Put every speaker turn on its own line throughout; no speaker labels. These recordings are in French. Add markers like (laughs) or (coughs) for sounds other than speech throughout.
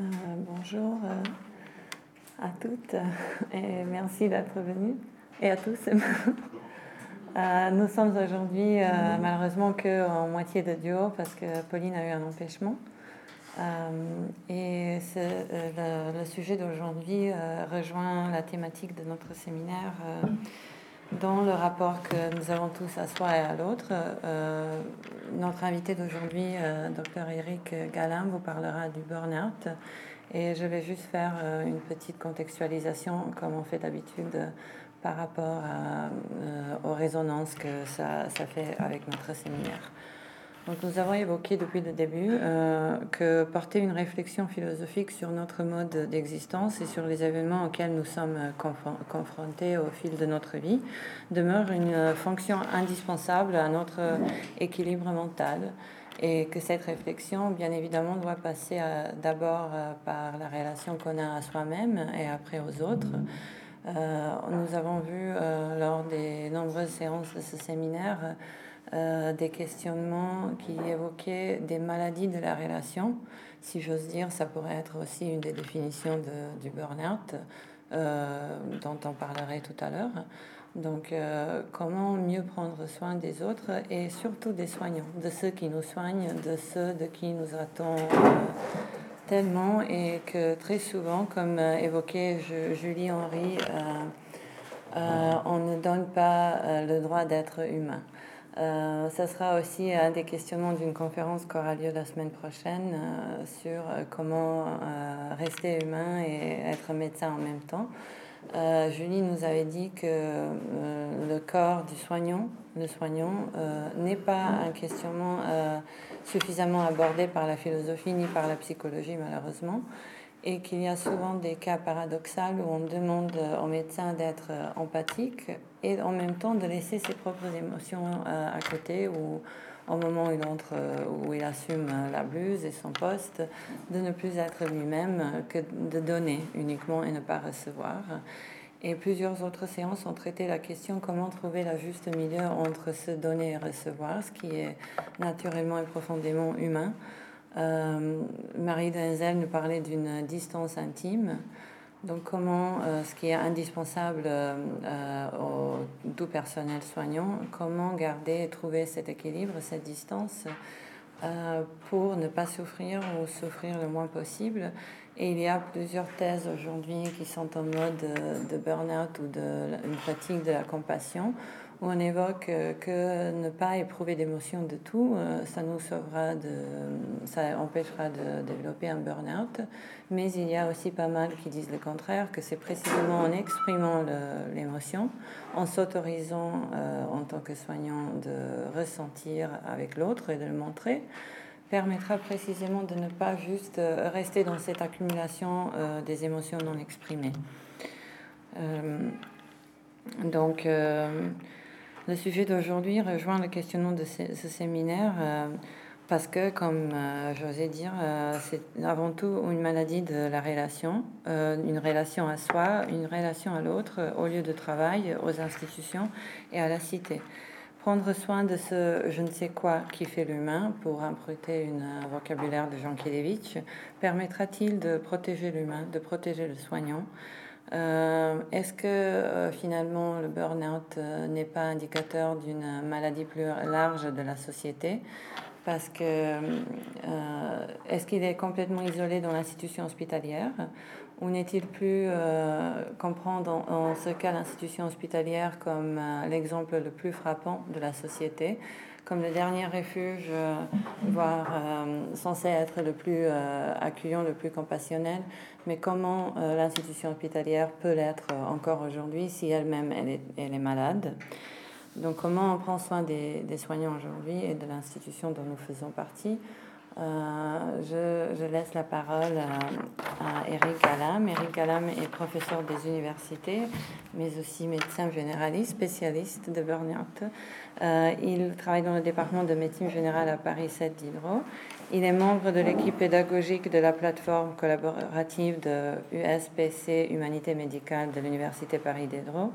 Euh, bonjour euh, à toutes (laughs) et merci d'être venus et à tous. (laughs) Euh, nous sommes aujourd'hui malheureusement que en moitié de duo parce que Pauline a eu un empêchement. et le, sujet d'aujourd'hui rejoint la thématique de notre séminaire dans le rapport que nous avons tous à soi et à l'autre. notre invité d'aujourd'hui, Dr Eric Galin, vous parlera du burn-out et je vais juste faire euh, une petite contextualisation, comme on fait d'habitude, par rapport euh, aux résonances que ça, ça, fait avec notre séminaire. Donc, nous avons évoqué depuis le début euh, que porter une réflexion philosophique sur notre mode d'existence et sur les événements auxquels nous sommes confrontés au fil de notre vie demeure une fonction indispensable à notre équilibre mental et que cette réflexion, bien évidemment, doit passer d'abord euh, par la relation qu'on a à soi-même et après aux autres. Euh, nous avons vu euh, lors des nombreuses séances de ce séminaire des questionnements qui évoquaient des maladies de la relation. Si j'ose dire, ça pourrait être aussi une des définitions de, du burn-out, dont on parlerait tout à l'heure. Donc, euh, comment mieux prendre soin des autres et surtout des soignants, de ceux qui nous soignent, de ceux de qui nous attendons euh, tellement et que très souvent, comme euh, évoquait Julie Henry, on ne donne pas le droit d'être humain. Ça sera aussi un des questionnements d'une conférence qui aura lieu la semaine prochaine sur comment rester humain et être médecin en même temps. Euh, Julie nous avait dit que euh, le corps du soignant, le soignant, euh, n'est pas un questionnement suffisamment abordé par la philosophie ni par la psychologie malheureusement, et qu'il y a souvent des cas paradoxaux où on demande au médecin d'être empathique et en même temps de laisser ses propres émotions à côté ou au moment où il, entre, où il assume la bluse et son poste, de ne plus être lui-même que de donner uniquement et ne pas recevoir. Et plusieurs autres séances ont traité la question comment trouver la juste milieu entre se donner et recevoir, ce qui est naturellement et profondément humain. Euh, Marie Denzel nous parlait d'une distance intime. Donc comment euh, ce qui est indispensable euh, au tout personnel soignant, comment garder et trouver cet équilibre, cette distance pour ne pas souffrir ou souffrir le moins possible. Et il y a plusieurs thèses aujourd'hui qui sont en mode de burn-out ou de fatigue de la compassion où on évoque euh, que ne pas éprouver d'émotions de tout, euh, ça nous sauvera de, ça empêchera de développer un burn-out. Mais il y a aussi pas mal qui disent le contraire, que c'est précisément en exprimant l'émotion, en s'autorisant euh, en tant que soignant de ressentir avec l'autre et de le montrer, permettra précisément de ne pas juste rester dans cette accumulation des émotions non exprimées. donc, le sujet d'aujourd'hui rejoint le questionnement de ce, séminaire euh, parce que, comme euh, j'osais dire, euh, c'est avant tout une maladie de la relation, une relation à soi, une relation à l'autre, au lieu de travail, aux institutions et à la cité. Prendre soin de ce je ne sais quoi qui fait l'humain, pour emprunter un vocabulaire de Jean Kelevitch, permettra-t-il de protéger l'humain, de protéger le soignant? Euh, est-ce que euh, finalement le burn-out euh, n'est pas indicateur d'une maladie plus large de la société? Parce que est-ce qu'il est complètement isolé dans l'institution hospitalière? Ou n'est-il plus comprendre en, ce cas l'institution hospitalière comme l'exemple le plus frappant de la société comme le dernier refuge, voire censé être le plus accueillant, le plus compassionnel, mais comment euh, l'institution hospitalière peut l'être encore aujourd'hui si elle-même elle est, malade? Donc comment on prend soin des soignants aujourd'hui et de l'institution dont nous faisons partie. Euh, je, laisse la parole à, Eric Galam. Eric Galam est professeur des universités, mais aussi médecin généraliste, spécialiste de burn-out. Euh, il travaille dans le département de médecine générale à Paris 7 d'Hydro il est membre de l'équipe pédagogique de la plateforme collaborative de USPC Humanité médicale de l'Université Paris Diderot,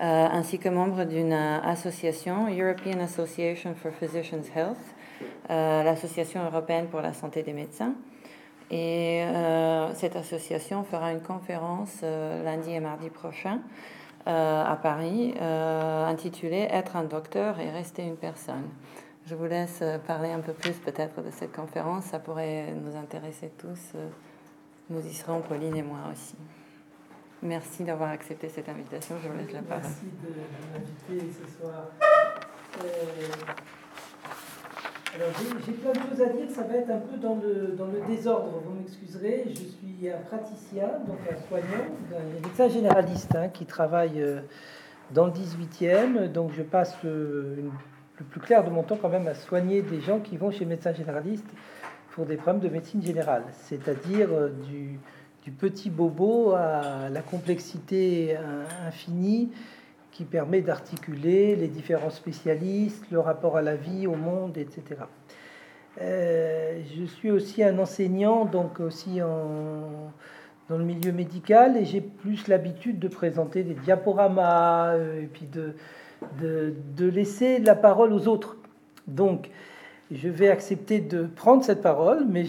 euh, ainsi que membre d'une association, European Association for Physicians Health, l'association européenne pour la santé des médecins. Et cette association fera une conférence lundi et mardi prochain à Paris intitulée Être un docteur et rester une personne. Je vous laisse parler un peu plus peut-être de cette conférence, ça pourrait nous intéresser tous. Nous y serons, Pauline et moi aussi. Merci d'avoir accepté cette invitation. Je vous laisse la parole.
Merci de, m'inviter ce soir. Euh, alors, j'ai plein de choses à dire. Ça va être un peu dans le, dans le désordre. Vous m'excuserez. Je suis un praticien, donc un soignant, un médecin généraliste hein, qui travaille euh, dans le 18e. Donc, je passe le, le plus clair de mon temps quand même à soigner des gens qui vont chez médecin généraliste pour des problèmes de médecine générale, c'est-à-dire euh, du, petit bobo à la complexité infinie qui permet d'articuler les différents spécialistes, le rapport à la vie, au monde, etc. Euh, je suis aussi un enseignant, donc aussi en, dans le milieu médical, et j'ai plus l'habitude de présenter des diaporamas euh, et puis de, de, laisser la parole aux autres. Donc, je vais accepter de prendre cette parole, mais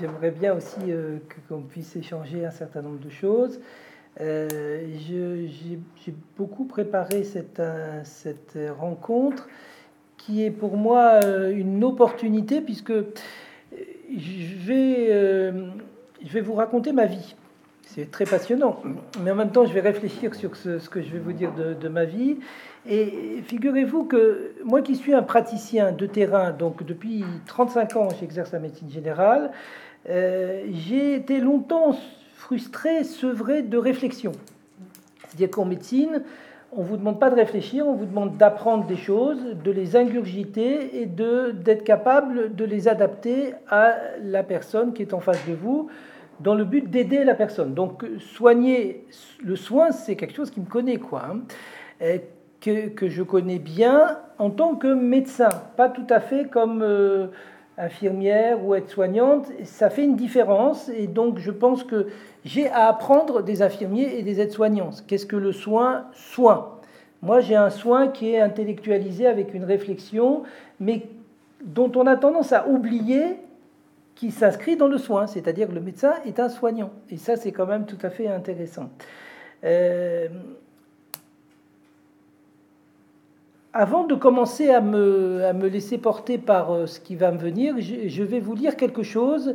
j'aimerais bien aussi euh, qu'on puisse échanger un certain nombre de choses. Euh, j'ai beaucoup préparé cette, euh, cette, rencontre qui est pour moi une opportunité puisque je vais, je vais vous raconter ma vie. C'est très passionnant, mais en même temps je vais réfléchir sur ce, que je vais vous dire de, ma vie et figurez-vous que moi qui suis un praticien de terrain, donc depuis 35 ans j'exerce la médecine générale, euh, j'ai été longtemps frustré, sevré de réflexion. C'est-à-dire qu'en médecine, on ne vous demande pas de réfléchir, on vous demande d'apprendre des choses, de les ingurgiter et d'être capable de les adapter à la personne qui est en face de vous dans le but d'aider la personne. Donc soigner, le soin, c'est quelque chose qui me connaît. quoi. Hein que, je connais bien en tant que médecin, pas tout à fait comme euh, infirmière ou aide-soignante. Ça fait une différence et donc je pense que j'ai à apprendre des infirmiers et des aides-soignants. Qu'est-ce que le soin Soin? Moi, j'ai un soin qui est intellectualisé avec une réflexion, mais dont on a tendance à oublier qu'il s'inscrit dans le soin, c'est-à-dire que le médecin est un soignant. Et ça, c'est quand même tout à fait intéressant. Euh, Avant de commencer à me, à me laisser porter par euh, ce qui va me venir, je, vais vous lire quelque chose,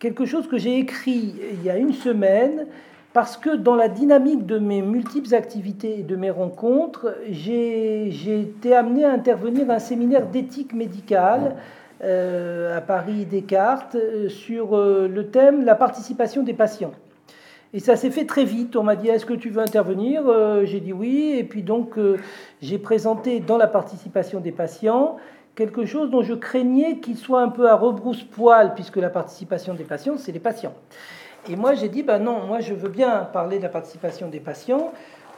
quelque chose que j'ai écrit il y a une semaine, parce que dans la dynamique de mes multiples activités et de mes rencontres, j'ai été amené à intervenir à un séminaire d'éthique médicale euh, à Paris Descartes euh, sur le thème la participation des patients. Et ça s'est fait très vite. On m'a dit Est-ce que tu veux intervenir? Euh, J'ai dit oui. Et puis donc, euh, j'ai présenté dans la participation des patients quelque chose dont je craignais qu'il soit un peu à rebrousse-poil, puisque la participation des patients, c'est les patients. Et moi, j'ai dit ben non, moi, je veux bien parler de la participation des patients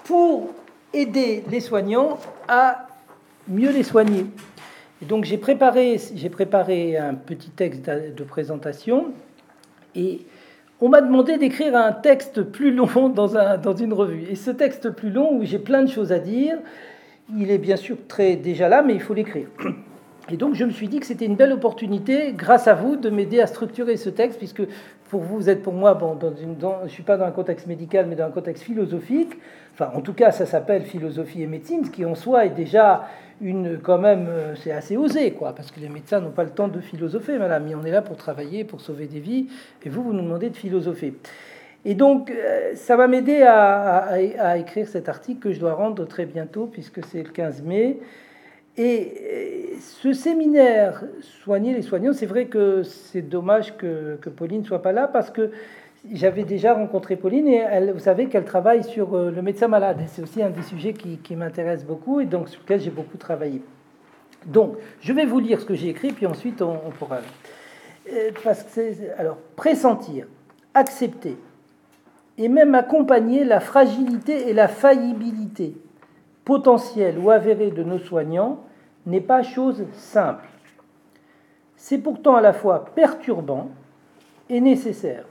pour aider les soignants à mieux les soigner. Et donc, j'ai préparé, j'ai préparé un petit texte de présentation. Et on m'a demandé d'écrire un texte plus long (laughs) dans, un, dans une revue. Et ce texte plus long, où j'ai plein de choses à dire, il est bien sûr très déjà là, mais il faut l'écrire. Et donc je me suis dit que c'était une belle opportunité, grâce à vous, de m'aider à structurer ce texte, puisque pour vous, vous êtes pour moi, bon, dans je ne suis pas dans un contexte médical, mais dans un contexte philosophique. Enfin, en tout cas, ça s'appelle philosophie et médecine, ce qui en soi est déjà une, quand même, euh, c'est assez osé, quoi, parce que les médecins n'ont pas le temps de philosopher, madame, mais on est là pour travailler, pour sauver des vies, et vous, vous nous demandez de philosopher. Et donc, euh, ça va m'aider à, écrire cet article que je dois rendre très bientôt, puisque c'est le 15 mai. Et euh, ce séminaire Soigner les soignants, c'est vrai que c'est dommage que, que Pauline ne soit pas là, parce que j'avais déjà rencontré Pauline et elle, vous savez qu'elle travaille sur euh, le médecin malade. c'est aussi un des sujets qui, m'intéresse beaucoup et donc sur lequel j'ai beaucoup travaillé. Donc, je vais vous lire ce que j'ai écrit, puis ensuite on, pourra. Euh, parce que alors, pressentir, accepter et même accompagner la fragilité et la faillibilité potentielle ou avérée de nos soignants n'est pas chose simple. C'est pourtant à la fois perturbant et nécessaire.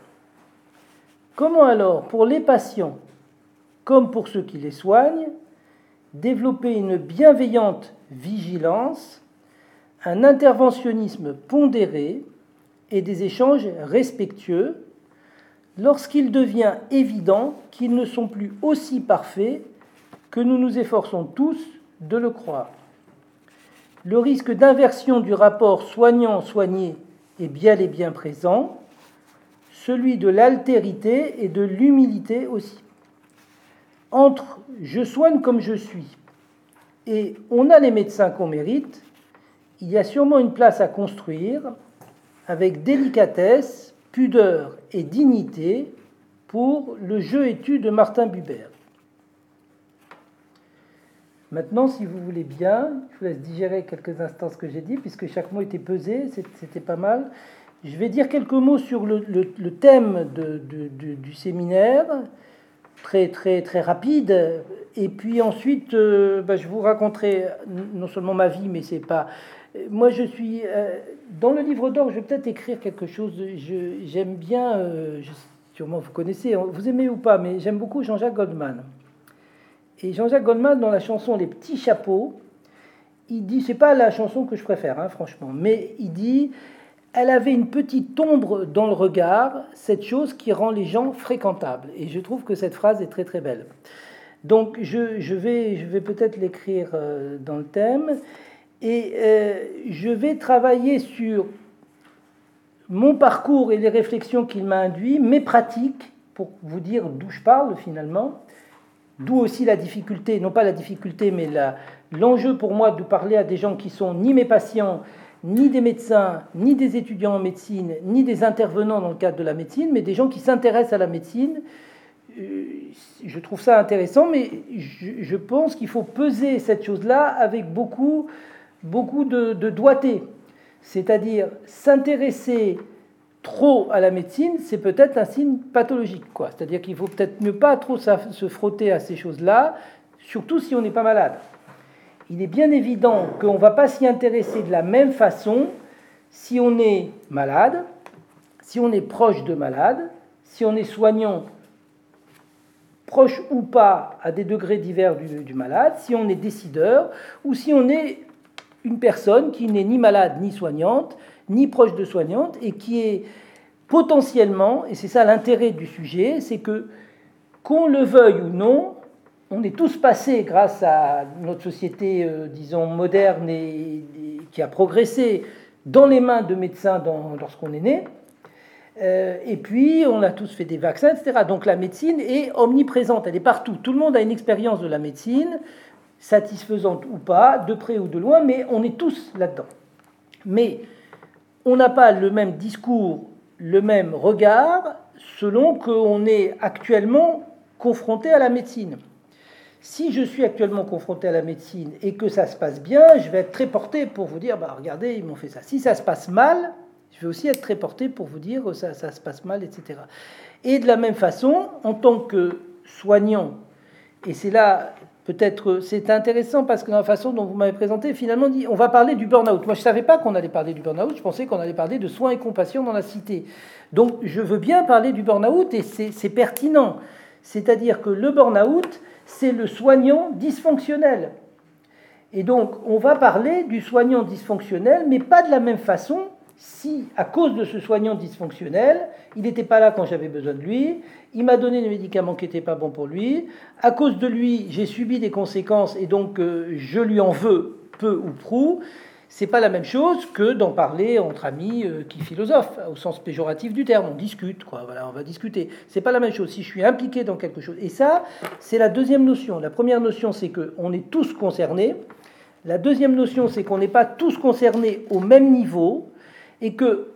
Comment alors, pour les patients comme pour ceux qui les soignent, développer une bienveillante vigilance, un interventionnisme pondéré et des échanges respectueux lorsqu'il devient évident qu'ils ne sont plus aussi parfaits que nous nous efforçons tous de le croire. Le risque d'inversion du rapport soignant-soigné est bien et bien présent, celui de l'altérité et de l'humilité aussi. Entre je soigne comme je suis et on a les médecins qu'on mérite, il y a sûrement une place à construire avec délicatesse, pudeur et dignité pour le jeu étu de Martin Buber. Maintenant, si vous voulez bien, je vous laisse digérer quelques instants ce que j'ai dit, puisque chaque mot était pesé, c'était pas mal. Je vais dire quelques mots sur le, thème du séminaire, très très très rapide, et puis ensuite, euh, bah, je vous raconterai non seulement ma vie, mais c'est pas. Moi, je suis euh, dans le livre d'or. Je vais peut-être écrire quelque chose. J'aime bien. Euh, sûrement, vous connaissez. Vous aimez ou pas Mais j'aime beaucoup Jean-Jacques Goldman. Et Jean-Jacques Goldman, dans la chanson Les petits chapeaux, il dit, c'est pas la chanson que je préfère, hein, franchement, mais il dit, elle avait une petite ombre dans le regard, cette chose qui rend les gens fréquentables. Et je trouve que cette phrase est très très belle. Donc je, vais, je vais peut-être l'écrire euh, dans le thème. Et euh, je vais travailler sur mon parcours et les réflexions qu'il m'a induit, mes pratiques, pour vous dire d'où je parle finalement, D'où aussi la difficulté, non pas la difficulté, mais l'enjeu pour moi de parler à des gens qui sont ni mes patients, ni des médecins, ni des étudiants en médecine, ni des intervenants dans le cadre de la médecine, mais des gens qui s'intéressent à la médecine. Euh, je trouve ça intéressant, mais je pense qu'il faut peser cette chose-là avec beaucoup, beaucoup de, de doigté. C'est-à-dire s'intéresser trop à la médecine, c'est peut-être un signe pathologique. Quoi. C'est-à-dire qu'il faut peut-être ne pas trop se frotter à ces choses-là, surtout si on n'est pas malade. Il est bien évident qu'on ne va pas s'y intéresser de la même façon si on est malade, si on est proche de malade, si on est soignant, proche ou pas à des degrés divers du, du malade, si on est décideur, ou si on est une personne qui n'est ni malade ni soignante, ni proche de soignante, et qui est potentiellement, et c'est ça l'intérêt du sujet, c'est que qu'on le veuille ou non, on est tous passés grâce à notre société, euh, disons, moderne et, qui a progressé dans les mains de médecins lorsqu'on est né. Euh, et puis, on a tous fait des vaccins, etc. Donc la médecine est omniprésente, elle est partout. Tout le monde a une expérience de la médecine, satisfaisante ou pas, de près ou de loin, mais on est tous là-dedans. Mais on n'a pas le même discours, le même regard, selon qu'on est actuellement confronté à la médecine. Si je suis actuellement confronté à la médecine et que ça se passe bien, je vais être très porté pour vous dire, bah, regardez, ils m'ont fait ça. Si ça se passe mal, je vais aussi être très porté pour vous dire, ça, ça se passe mal, etc. Et de la même façon, en tant que soignant, et c'est là peut-être c'est intéressant parce que dans la façon dont vous m'avez présenté, finalement, on va parler du burn-out. Moi, je ne savais pas qu'on allait parler du burn-out, je pensais qu'on allait parler de soins et compassion dans la cité. Donc, je veux bien parler du burn-out et c'est pertinent. C'est-à-dire que le burn-out, c'est le soignant dysfonctionnel. Et donc, on va parler du soignant dysfonctionnel, mais pas de la même façon si, à cause de ce soignant dysfonctionnel, il n'était pas là quand j'avais besoin de lui, il m'a donné des médicaments qui n'étaient pas bons pour lui, à cause de lui, j'ai subi des conséquences et donc euh, je lui en veux peu ou prou, c'est pas la même chose que d'en parler entre amis euh, qui philosophent, au sens péjoratif du terme. On discute, quoi. Voilà, on va discuter. C'est pas la même chose. Si je suis impliqué dans quelque chose, et ça, c'est la deuxième notion. La première notion, c'est que on est tous concernés. La deuxième notion, c'est qu'on n'est pas tous concernés au même niveau et que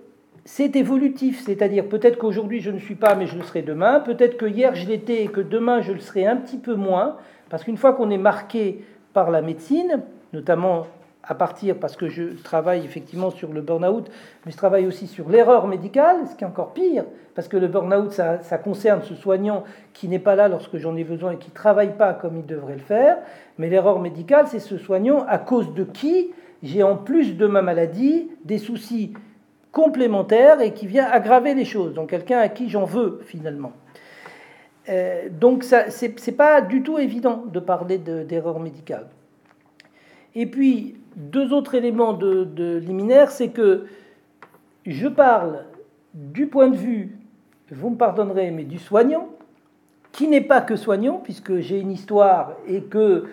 c'est évolutif, c'est-à-dire peut-être qu'aujourd'hui je ne suis pas, mais je le serai demain, peut-être que hier je l'étais et que demain je le serai un petit peu moins, parce qu'une fois qu'on est marqué par la médecine, notamment à partir, parce que je travaille effectivement sur le burn-out, mais je travaille aussi sur l'erreur médicale, ce qui est encore pire, parce que le burn-out, ça, concerne ce soignant qui n'est pas là lorsque j'en ai besoin et qui ne travaille pas comme il devrait le faire, mais l'erreur médicale, c'est ce soignant à cause de qui j'ai en plus de ma maladie des soucis complémentaire et qui vient aggraver les choses. Donc quelqu'un à qui j'en veux finalement. Euh, donc ça, c'est, pas du tout évident de parler d'erreur médicale. Et puis deux autres éléments de, liminaire, c'est que je parle du point de vue, vous me pardonnerez, mais du soignant, qui n'est pas que soignant, puisque j'ai une histoire et que,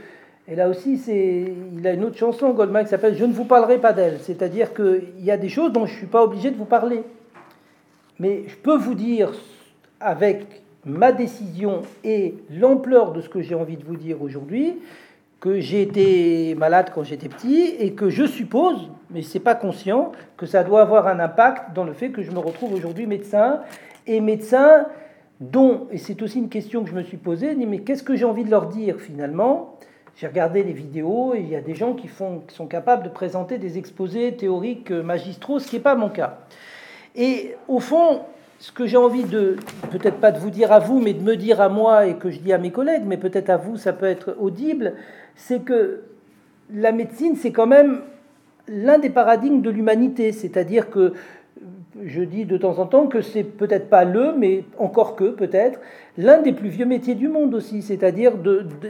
et là aussi, il a une autre chanson, Goldman, qui s'appelle Je ne vous parlerai pas d'elle. C'est-à-dire qu'il y a des choses dont je ne suis pas obligé de vous parler. Mais je peux vous dire, avec ma décision et l'ampleur de ce que j'ai envie de vous dire aujourd'hui, que j'ai été malade quand j'étais petit et que je suppose, mais c'est pas conscient, que ça doit avoir un impact dans le fait que je me retrouve aujourd'hui médecin et médecin dont, et c'est aussi une question que je me suis posée, mais qu'est-ce que j'ai envie de leur dire finalement? J'ai regardé les vidéos et il y a des gens qui, font, qui sont capables de présenter des exposés théoriques magistraux, ce qui n'est pas mon cas. Et au fond, ce que j'ai envie de, peut-être pas de vous dire à vous, mais de me dire à moi et que je dis à mes collègues, mais peut-être à vous, ça peut être audible, c'est que la médecine, c'est quand même l'un des paradigmes de l'humanité. C'est-à-dire que je dis de temps en temps que c'est peut-être pas le, mais encore que peut-être, l'un des plus vieux métiers du monde aussi, c'est-à-dire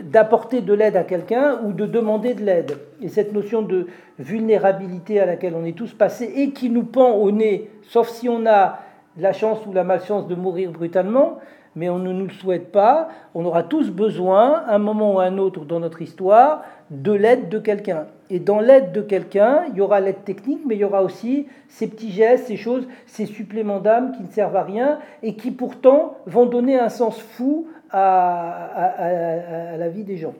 d'apporter de, l'aide à quelqu'un ou de demander de l'aide. Et cette notion de vulnérabilité à laquelle on est tous passés et qui nous pend au nez, sauf si on a la chance ou la malchance de mourir brutalement, mais on ne nous le souhaite pas. On aura tous besoin, un moment ou un autre dans notre histoire, de l'aide de quelqu'un. Et dans l'aide de quelqu'un, il y aura l'aide technique, mais il y aura aussi ces petits gestes, ces choses, ces suppléments d'âme qui ne servent à rien et qui pourtant vont donner un sens fou à, la vie des gens.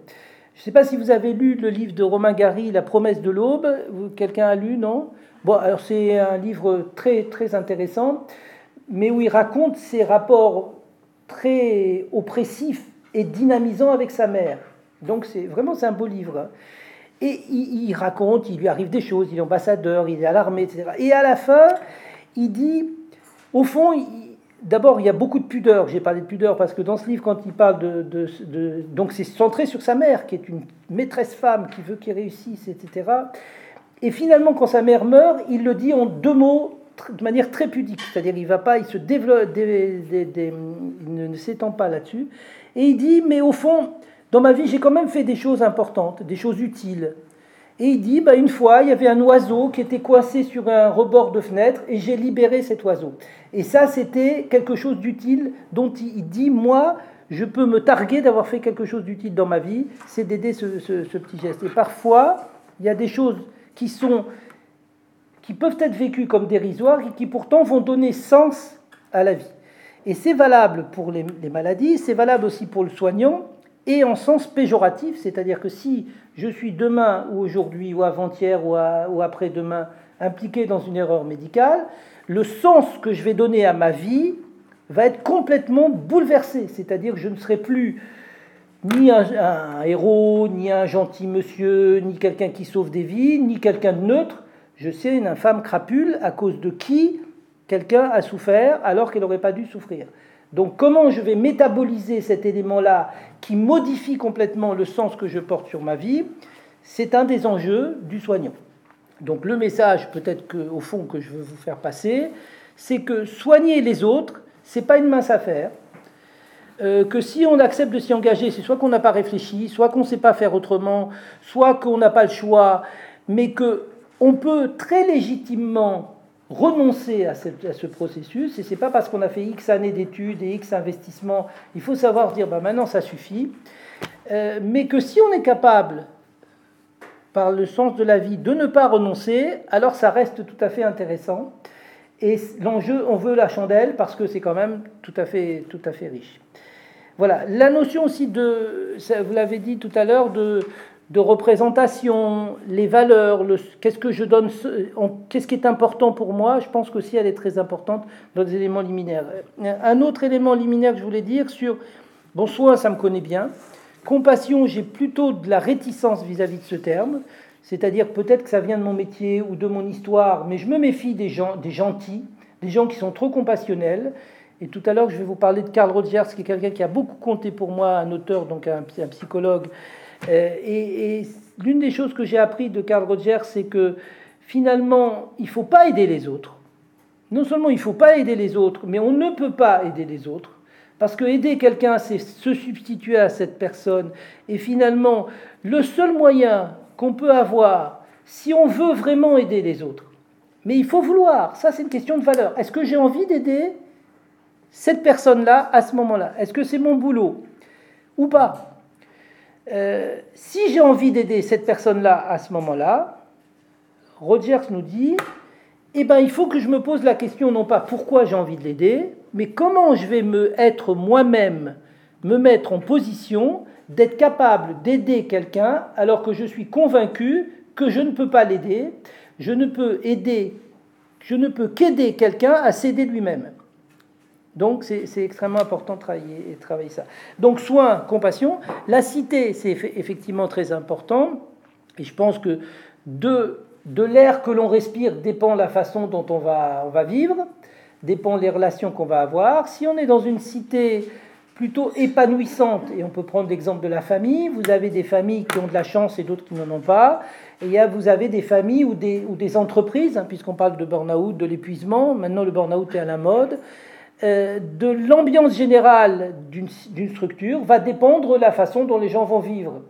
Je ne sais pas si vous avez lu le livre de Romain Gary, La promesse de l'aube. Quelqu'un a lu, non? Bon, alors c'est un livre très très intéressant, mais où il raconte ses rapports très oppressif et dynamisant avec sa mère. Donc c'est vraiment c'est un beau livre. Et il, raconte, il lui arrive des choses, il est ambassadeur, il est à l'armée, etc. Et à la fin, il dit, au fond, d'abord il y a beaucoup de pudeur. J'ai parlé de pudeur parce que dans ce livre, quand il parle de, de donc c'est centré sur sa mère, qui est une maîtresse femme qui veut qu'il réussisse, etc. Et finalement, quand sa mère meurt, il le dit en deux mots de manière très pudique, c'est-à-dire il va pas, il se développe, il ne, s'étend pas là-dessus, et il dit mais au fond, dans ma vie j'ai quand même fait des choses importantes, des choses utiles. Et il dit bah, une fois il y avait un oiseau qui était coincé sur un rebord de fenêtre et j'ai libéré cet oiseau. Et ça c'était quelque chose d'utile dont il dit moi je peux me targuer d'avoir fait quelque chose d'utile dans ma vie, c'est d'aider ce petit geste. Et parfois il y a des choses qui sont qui peuvent être vécues comme dérisoires et qui pourtant vont donner sens à la vie. Et c'est valable pour les, maladies, c'est valable aussi pour le soignant, et en sens péjoratif, c'est-à-dire que si je suis demain ou aujourd'hui ou avant-hier ou, après-demain impliqué dans une erreur médicale, le sens que je vais donner à ma vie va être complètement bouleversé, c'est-à-dire que je ne serai plus ni un, héros, ni un gentil monsieur, ni quelqu'un qui sauve des vies, ni quelqu'un de neutre, je sais une infâme crapule à cause de qui quelqu'un a souffert alors qu'il n'aurait pas dû souffrir. Donc comment je vais métaboliser cet élément-là qui modifie complètement le sens que je porte sur ma vie, c'est un des enjeux du soignant. Donc le message peut-être qu'au fond que je veux vous faire passer, c'est que soigner les autres, c'est pas une mince affaire. Euh, que si on accepte de s'y engager, c'est soit qu'on n'a pas réfléchi, soit qu'on ne sait pas faire autrement, soit qu'on n'a pas le choix, mais que on peut très légitimement renoncer à ce, processus, et ce n'est pas parce qu'on a fait X années d'études et X investissements, il faut savoir dire bah, maintenant ça suffit, euh, mais que si on est capable, par le sens de la vie, de ne pas renoncer, alors ça reste tout à fait intéressant. Et l'enjeu, on veut la chandelle parce que c'est quand même tout à fait, tout à fait riche. Voilà, la notion aussi de, vous l'avez dit tout à l'heure, de, de représentation, les valeurs, qu'est-ce que je donne, qu'est-ce qui est important pour moi, je pense qu'aussi elle est très importante dans les éléments liminaires. Un autre élément liminaire que je voulais dire sur, bon, soin, ça me connaît bien, compassion, j'ai plutôt de la réticence vis-à-vis de ce terme, c'est-à-dire peut-être que ça vient de mon métier ou de mon histoire, mais je me méfie des gens, des gentils, des gens qui sont trop compassionnels. Et tout à l'heure, je vais vous parler de Carl Rogers, qui est quelqu'un qui a beaucoup compté pour moi, un auteur, donc un psychologue, euh, et, l'une des choses que j'ai appris de Carl Rogers, c'est que finalement, il ne faut pas aider les autres. Non seulement il ne faut pas aider les autres, mais on ne peut pas aider les autres. Parce que aider quelqu'un, c'est se substituer à cette personne. Et finalement, le seul moyen qu'on peut avoir, si on veut vraiment aider les autres, Mais il faut vouloir. Ça, c'est une question de valeur. Est-ce que j'ai envie d'aider cette personne-là à ce moment-là? Est-ce que c'est mon boulot ou pas? Euh, Si j'ai envie d'aider cette personne-là à ce moment-là, Rogers nous dit, eh ben, il faut que je me pose la question non pas pourquoi j'ai envie de l'aider, mais comment je vais me être moi-même, me mettre en position d'être capable d'aider quelqu'un alors que je suis convaincu que je ne peux pas l'aider, je ne peux aider, je ne peux qu'aider quelqu'un à s'aider lui-même. Donc c'est extrêmement important de travailler, ça. Donc soin, compassion. La cité, c'est effectivement très important. Et je pense que de, l'air que l'on respire dépend la façon dont on va, vivre, dépend les relations qu'on va avoir. Si on est dans une cité plutôt épanouissante, et on peut prendre l'exemple de la famille, vous avez des familles qui ont de la chance et d'autres qui n'en ont pas, et a, vous avez des familles ou des, entreprises, hein, puisqu'on parle de burn-out, de l'épuisement, maintenant le burn-out est à la mode, de l'ambiance générale d'une structure va dépendre la façon dont les gens vont vivre.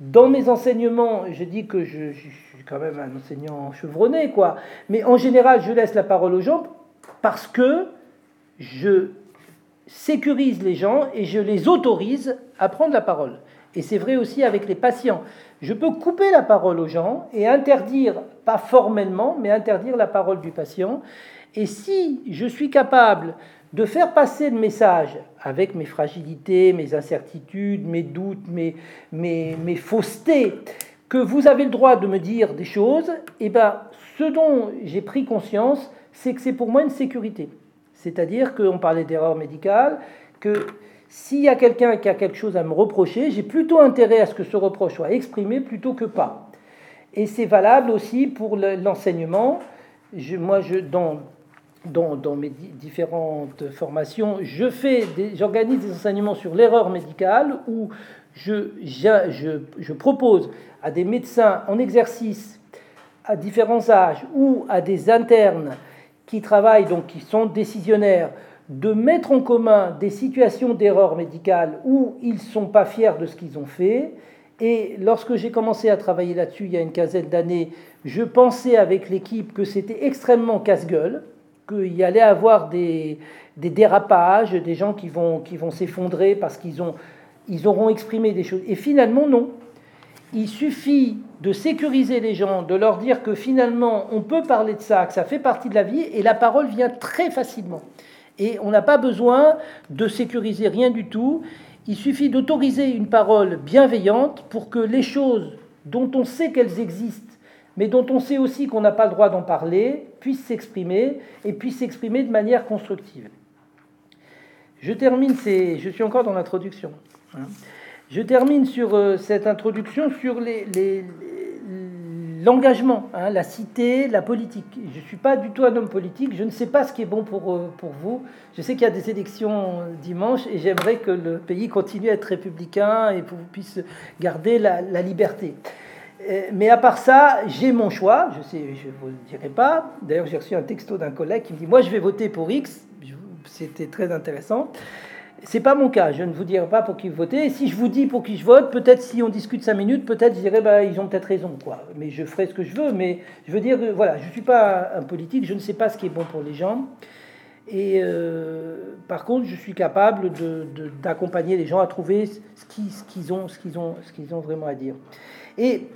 Dans mes enseignements, je dis que je, je suis quand même un enseignant chevronné, quoi, mais en général, je laisse la parole aux gens parce que je sécurise les gens et je les autorise à prendre la parole. Et c'est vrai aussi avec les patients. Je peux couper la parole aux gens et interdire, pas formellement, mais interdire la parole du patient. Et si je suis capable de faire passer le message avec mes fragilités, mes incertitudes, mes doutes, mes, faussetés, que vous avez le droit de me dire des choses, et eh ben, ce dont j'ai pris conscience, c'est que c'est pour moi une sécurité. C'est-à-dire qu'on parlait d'erreur médicale, que s'il y a quelqu'un qui a quelque chose à me reprocher, j'ai plutôt intérêt à ce que ce reproche soit exprimé plutôt que pas. Et c'est valable aussi pour l'enseignement. moi, je, dans, dans, mes différentes formations, je fais j'organise des enseignements sur l'erreur médicale où je, je, je, propose à des médecins en exercice à différents âges ou à des internes qui travaillent, donc qui sont décisionnaires, de mettre en commun des situations d'erreur médicale où ils ne sont pas fiers de ce qu'ils ont fait. Et lorsque j'ai commencé à travailler là-dessus il y a une quinzaine d'années, je pensais avec l'équipe que c'était extrêmement casse-gueule, qu'il y allait avoir des, dérapages, des gens qui vont, s'effondrer parce qu'ils ont, ils auront exprimé des choses. Et finalement, non. Il suffit de sécuriser les gens, de leur dire que finalement on peut parler de ça, que ça fait partie de la vie, et la parole vient très facilement. Et on n'a pas besoin de sécuriser rien du tout. Il suffit d'autoriser une parole bienveillante pour que les choses dont on sait qu'elles existent, mais dont on sait aussi qu'on n'a pas le droit d'en parler, puissent s'exprimer et puissent s'exprimer de manière constructive. Je termine, je suis encore dans l'introduction. Hein. Je termine sur euh, cette introduction sur l'engagement, hein, la cité, la politique. Je ne suis pas du tout un homme politique, je ne sais pas ce qui est bon pour, euh, pour vous. Je sais qu'il y a des élections dimanche et j'aimerais que le pays continue à être républicain et que vous puissiez garder la, liberté. Euh, mais à part ça, j'ai mon choix, je ne vous dirai pas. D'ailleurs, j'ai reçu un texto d'un collègue qui me dit Moi, je vais voter pour X. C'était très intéressant. C'est pas mon cas, je ne vous dirai pas pour qui voter. si je vous dis pour qui je vote, peut-être si on discute cinq minutes, peut-être je dirais bah, ils ont peut-être raison, quoi. Mais je ferai ce que je veux. Mais je veux dire, voilà, je ne suis pas un politique, je ne sais pas ce qui est bon pour les gens. Et euh, par contre, je suis capable d'accompagner les gens à trouver ce qu'ils ont, ce ont, ce ont vraiment à dire. Et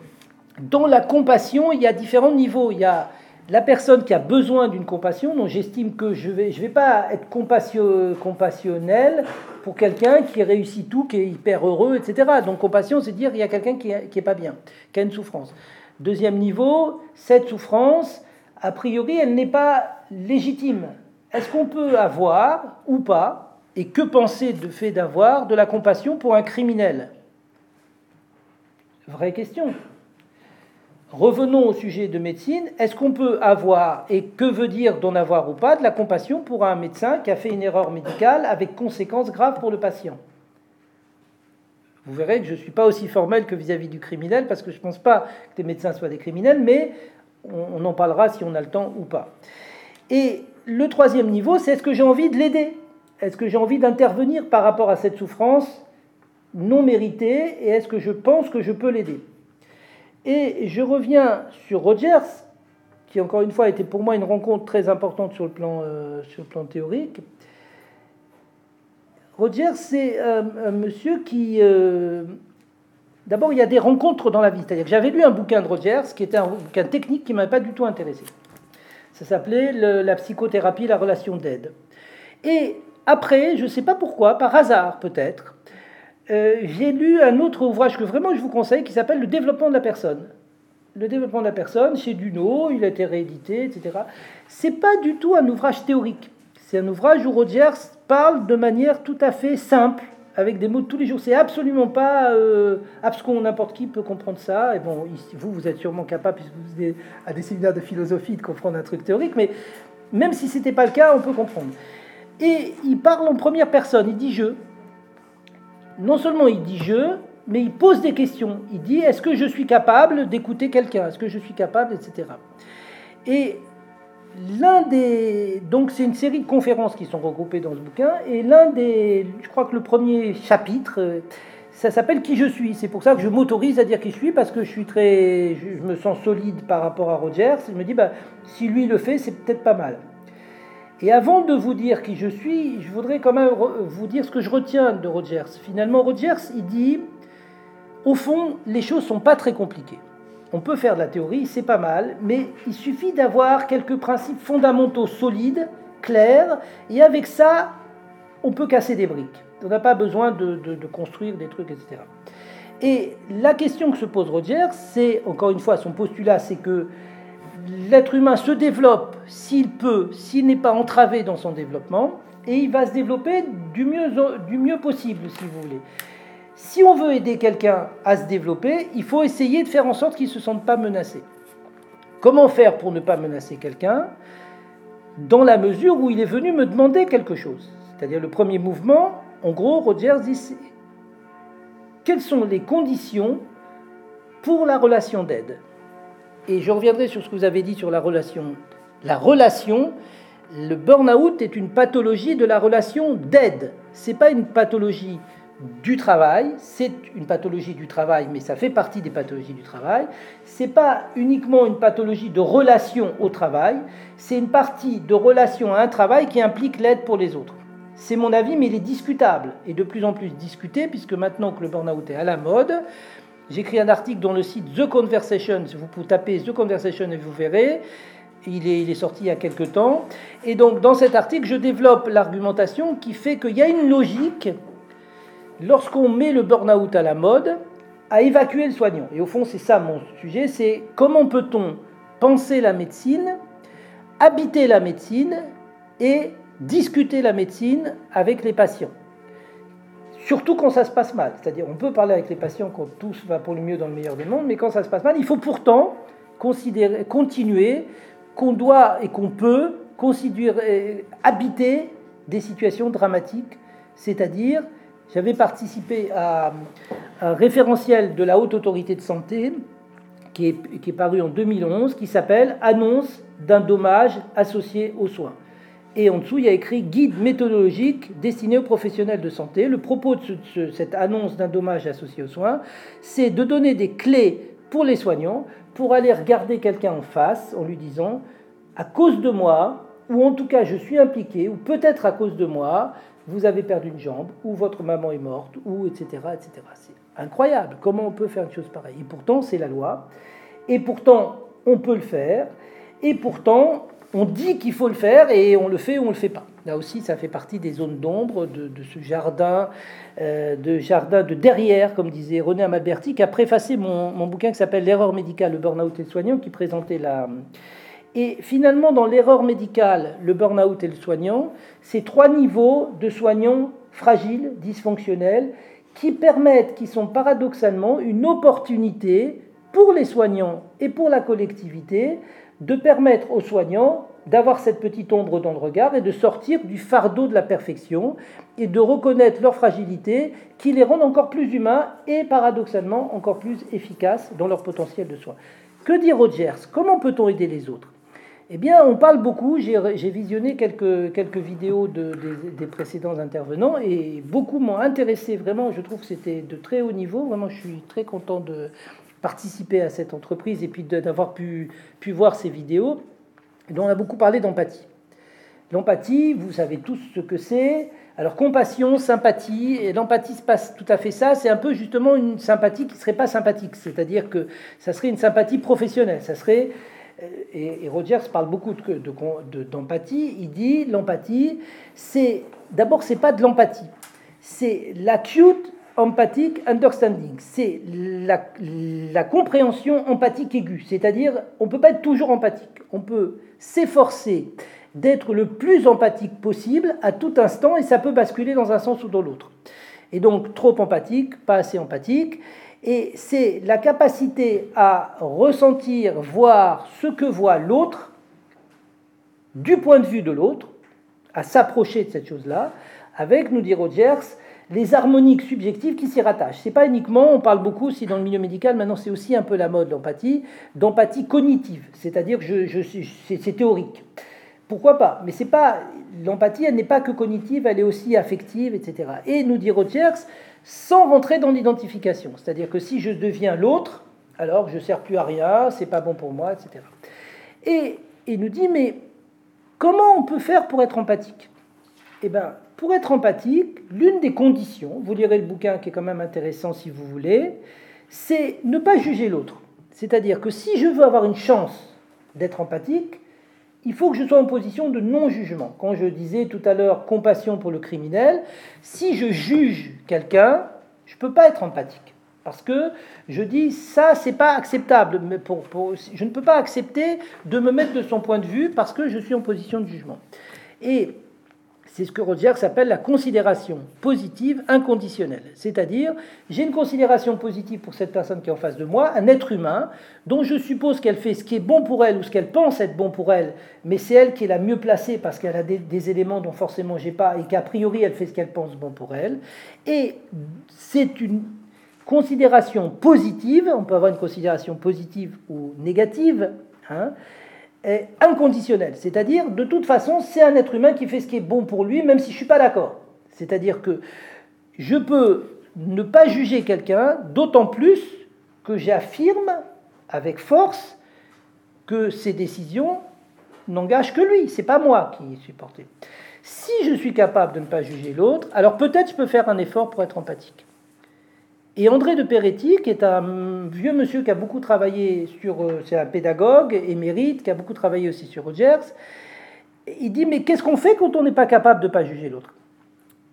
dans la compassion, il y a différents niveaux. Il y a la personne qui a besoin d'une compassion, donc j'estime que je ne vais pas être compassionnel pour quelqu'un qui réussit tout, qui est hyper heureux, etc. Donc compassion, c'est dire il y a quelqu'un qui n'est pas bien, qui a une souffrance. Deuxième niveau, cette souffrance, a priori, elle n'est pas légitime. Est-ce qu'on peut avoir ou pas, et que penser de fait d'avoir, de la compassion pour un criminel? Vraie question. Revenons au sujet de médecine. Est-ce qu'on peut avoir, et que veut dire d'en avoir ou pas, de la compassion pour un médecin qui a fait une erreur médicale avec conséquences graves pour le patient? Vous verrez que je ne suis pas aussi formel que vis-à-vis du criminel, parce que je ne pense pas que les médecins soient des criminels, mais on, en parlera si on a le temps ou pas. Et le troisième niveau, c'est est-ce que j'ai envie de l'aider? Est-ce que j'ai envie d'intervenir par rapport à cette souffrance non méritée Et est-ce que je pense que je peux l'aider? Et je reviens sur Rogers, qui encore une fois a été pour moi une rencontre très importante sur le plan, euh, sur le plan théorique. Roger, c'est un monsieur qui... Euh, d'abord, il y a des rencontres dans la vie. C'est-à-dire que j'avais lu un bouquin de Rogers, qui était un bouquin technique qui ne m'avait pas du tout intéressé. Ça s'appelait La psychothérapie, la relation d'aide. Et après, je ne sais pas pourquoi, par hasard peut-être, euh, j'ai lu un autre ouvrage que vraiment je vous conseille qui s'appelle Le développement de la personne. Le développement de la personne, chez Duno, il a été réédité, etc. C'est pas du tout un ouvrage théorique. C'est un ouvrage où Rogers parle de manière tout à fait simple, avec des mots de tous les jours. C'est absolument pas euh, abscon, n'importe qui peut comprendre ça. Et bon, vous, vous êtes sûrement capable, puisque vous êtes à des séminaires de philosophie, de comprendre un truc théorique, mais même si ce n'était pas le cas, on peut comprendre. Et il parle en première personne, il dit je non seulement il dit je, mais il pose des questions. Il dit est-ce que je suis capable d'écouter quelqu'un? Est-ce que je suis capable, etc. Et l'un des. Donc, c'est une série de conférences qui sont regroupées dans ce bouquin. Et l'un des. Je crois que le premier chapitre, ça s'appelle Qui je suis. C'est pour ça que je m'autorise à dire qui je suis, parce que je suis très. Je me sens solide par rapport à Rogers. Je me dis, bah, si lui le fait, c'est peut-être pas mal. Et avant de vous dire qui je suis, je voudrais quand même vous dire ce que je retiens de Rogers. Finalement, Rogers, il dit, au fond, les choses sont pas très compliquées. On peut faire de la théorie, c'est pas mal, mais il suffit d'avoir quelques principes fondamentaux solides, clairs, et avec ça, on peut casser des briques. On n'a pas besoin de, de, construire des trucs, etc. Et la question que se pose Rogers, c'est, encore une fois, son postulat, c'est que l'être humain se développe s'il peut, s'il n'est pas entravé dans son développement, et il va se développer du mieux, possible, si vous voulez. Si on veut aider quelqu'un à se développer, il faut essayer de faire en sorte qu'il ne se sente pas menacé. Comment faire pour ne pas menacer quelqu'un? Dans la mesure où il est venu me demander quelque chose. C'est-à-dire le premier mouvement, en gros, Rogers dit quelles sont les conditions pour la relation d'aide? Et je reviendrai sur ce que vous avez dit sur la relation. La relation, le burn-out est une pathologie de la relation d'aide. Ce n'est pas une pathologie du travail, c'est une pathologie du travail, mais ça fait partie des pathologies du travail. Ce n'est pas uniquement une pathologie de relation au travail, c'est une partie de relation à un travail qui implique l'aide pour les autres. C'est mon avis, mais il est discutable et de plus en plus discuté, puisque maintenant que le burn-out est à la mode, J'écris un article dans le site The Conversation. Vous pouvez taper The Conversation et vous verrez. Il est, il est, sorti il y a quelque temps. Et donc, dans cet article, je développe l'argumentation qui fait qu'il y a une logique, lorsqu'on met le burn-out à la mode, à évacuer le soignant. Et au fond, c'est ça mon sujet c'est comment peut-on penser la médecine, habiter la médecine et discuter la médecine avec les patients. Surtout quand ça se passe mal. C'est-à-dire, on peut parler avec les patients quand tout va pour le mieux dans le meilleur des mondes, mais quand ça se passe mal, il faut pourtant considérer, continuer qu'on doit et qu'on peut habiter des situations dramatiques. C'est-à-dire, j'avais participé à un référentiel de la Haute Autorité de Santé qui est, qui est paru en 2011, qui s'appelle Annonce d'un dommage associé aux soins et en dessous, il y a écrit guide méthodologique destiné aux professionnels de santé. Le propos de cette annonce d'un dommage associé aux soins, c'est de donner des clés pour les soignants pour aller regarder quelqu'un en face en lui disant à cause de moi, ou en tout cas je suis impliqué, ou peut-être à cause de moi, vous avez perdu une jambe, ou votre maman est morte, ou etc. etc. C'est incroyable. Comment on peut faire une chose pareille Et pourtant, c'est la loi. Et pourtant, on peut le faire. Et pourtant, on dit qu'il faut le faire et on le fait ou on le fait pas. Là aussi, ça fait partie des zones d'ombre de, ce jardin, euh, de jardin de derrière, comme disait René Amalberti, qui a préfacé mon, bouquin qui s'appelle L'erreur médicale, le burn-out et le soignant, qui présentait la... Et finalement, dans l'erreur médicale, le burn-out et le soignant, c'est trois niveaux de soignants fragiles, dysfonctionnels, qui permettent, qui sont paradoxalement une opportunité pour les soignants et pour la collectivité de permettre aux soignants d'avoir cette petite ombre dans le regard et de sortir du fardeau de la perfection et de reconnaître leur fragilité qui les rend encore plus humains et paradoxalement encore plus efficaces dans leur potentiel de soins. Que dit Rogers? Comment peut-on aider les autres? Eh bien, on parle beaucoup, j'ai visionné quelques, quelques vidéos de, des, précédents intervenants et beaucoup m'ont intéressé vraiment, je trouve que c'était de très haut niveau, vraiment je suis très content de, participé à cette entreprise et puis d'avoir pu, voir ces vidéos, dont on a beaucoup parlé d'empathie. L'empathie, vous savez tous ce que c'est. Alors compassion, sympathie, et l'empathie se passe tout à fait ça, c'est un peu justement une sympathie qui ne serait pas sympathique, c'est-à-dire que ça serait une sympathie professionnelle, ça serait, euh, et, Rogers parle beaucoup d'empathie, il dit l'empathie, c'est, d'abord c'est pas de l'empathie, c'est l'acute empathic understanding, c'est la, la compréhension empathique aiguë, c'est-à-dire on ne peut pas être toujours empathique, on peut s'efforcer d'être le plus empathique possible à tout instant et ça peut basculer dans un sens ou dans l'autre. Et donc trop empathique, pas assez empathique. Et c'est la capacité à ressentir, voir ce que voit l'autre du point de vue de l'autre, à s'approcher de cette chose-là, avec, nous dit Rogers, les harmoniques subjectives qui s'y rattachent. C'est pas uniquement, on parle beaucoup aussi dans le milieu médical, maintenant c'est aussi un peu la mode l'empathie, d'empathie cognitive, c'est-à-dire que je, c'est théorique. Pourquoi pas? Mais c'est pas l'empathie, elle n'est pas que cognitive, elle est aussi affective, etc. Et nous dit Rogers, sans rentrer dans l'identification, c'est-à-dire que si je deviens l'autre, alors je ne sers plus à rien, c'est pas bon pour moi, etc. Et il nous dit, mais comment on peut faire pour être empathique? Eh bien, pour être empathique, l'une des conditions, vous lirez le bouquin qui est quand même intéressant si vous voulez, c'est ne pas juger l'autre. C'est-à-dire que si je veux avoir une chance d'être empathique, il faut que je sois en position de non-jugement. Quand je disais tout à l'heure compassion pour le criminel, si je juge quelqu'un, je ne peux pas être empathique. Parce que je dis ça, c'est pas acceptable. Mais pour, je ne peux pas accepter de me mettre de son point de vue parce que je suis en position de jugement. Et c'est ce que Rogers s'appelle la considération positive inconditionnelle. C'est-à-dire, j'ai une considération positive pour cette personne qui est en face de moi, un être humain, dont je suppose qu'elle fait ce qui est bon pour elle ou ce qu'elle pense être bon pour elle, mais c'est elle qui est la mieux placée parce qu'elle a des, éléments dont forcément j'ai pas et qu'a priori elle fait ce qu'elle pense bon pour elle. Et c'est une considération positive, on peut avoir une considération positive ou négative, hein, est inconditionnel. C'est-à-dire, de toute façon, c'est un être humain qui fait ce qui est bon pour lui, même si je ne suis pas d'accord. C'est-à-dire que je peux ne pas juger quelqu'un, d'autant plus que j'affirme avec force que ses décisions n'engagent que lui, c'est pas moi qui suis porté. Si je suis capable de ne pas juger l'autre, alors peut-être je peux faire un effort pour être empathique. Et André de Peretti, qui est un vieux monsieur qui a beaucoup travaillé sur, euh, c'est un pédagogue émérite, qui a beaucoup travaillé aussi sur Rogers, il dit, mais qu'est-ce qu'on fait quand on n'est pas capable de ne pas juger l'autre?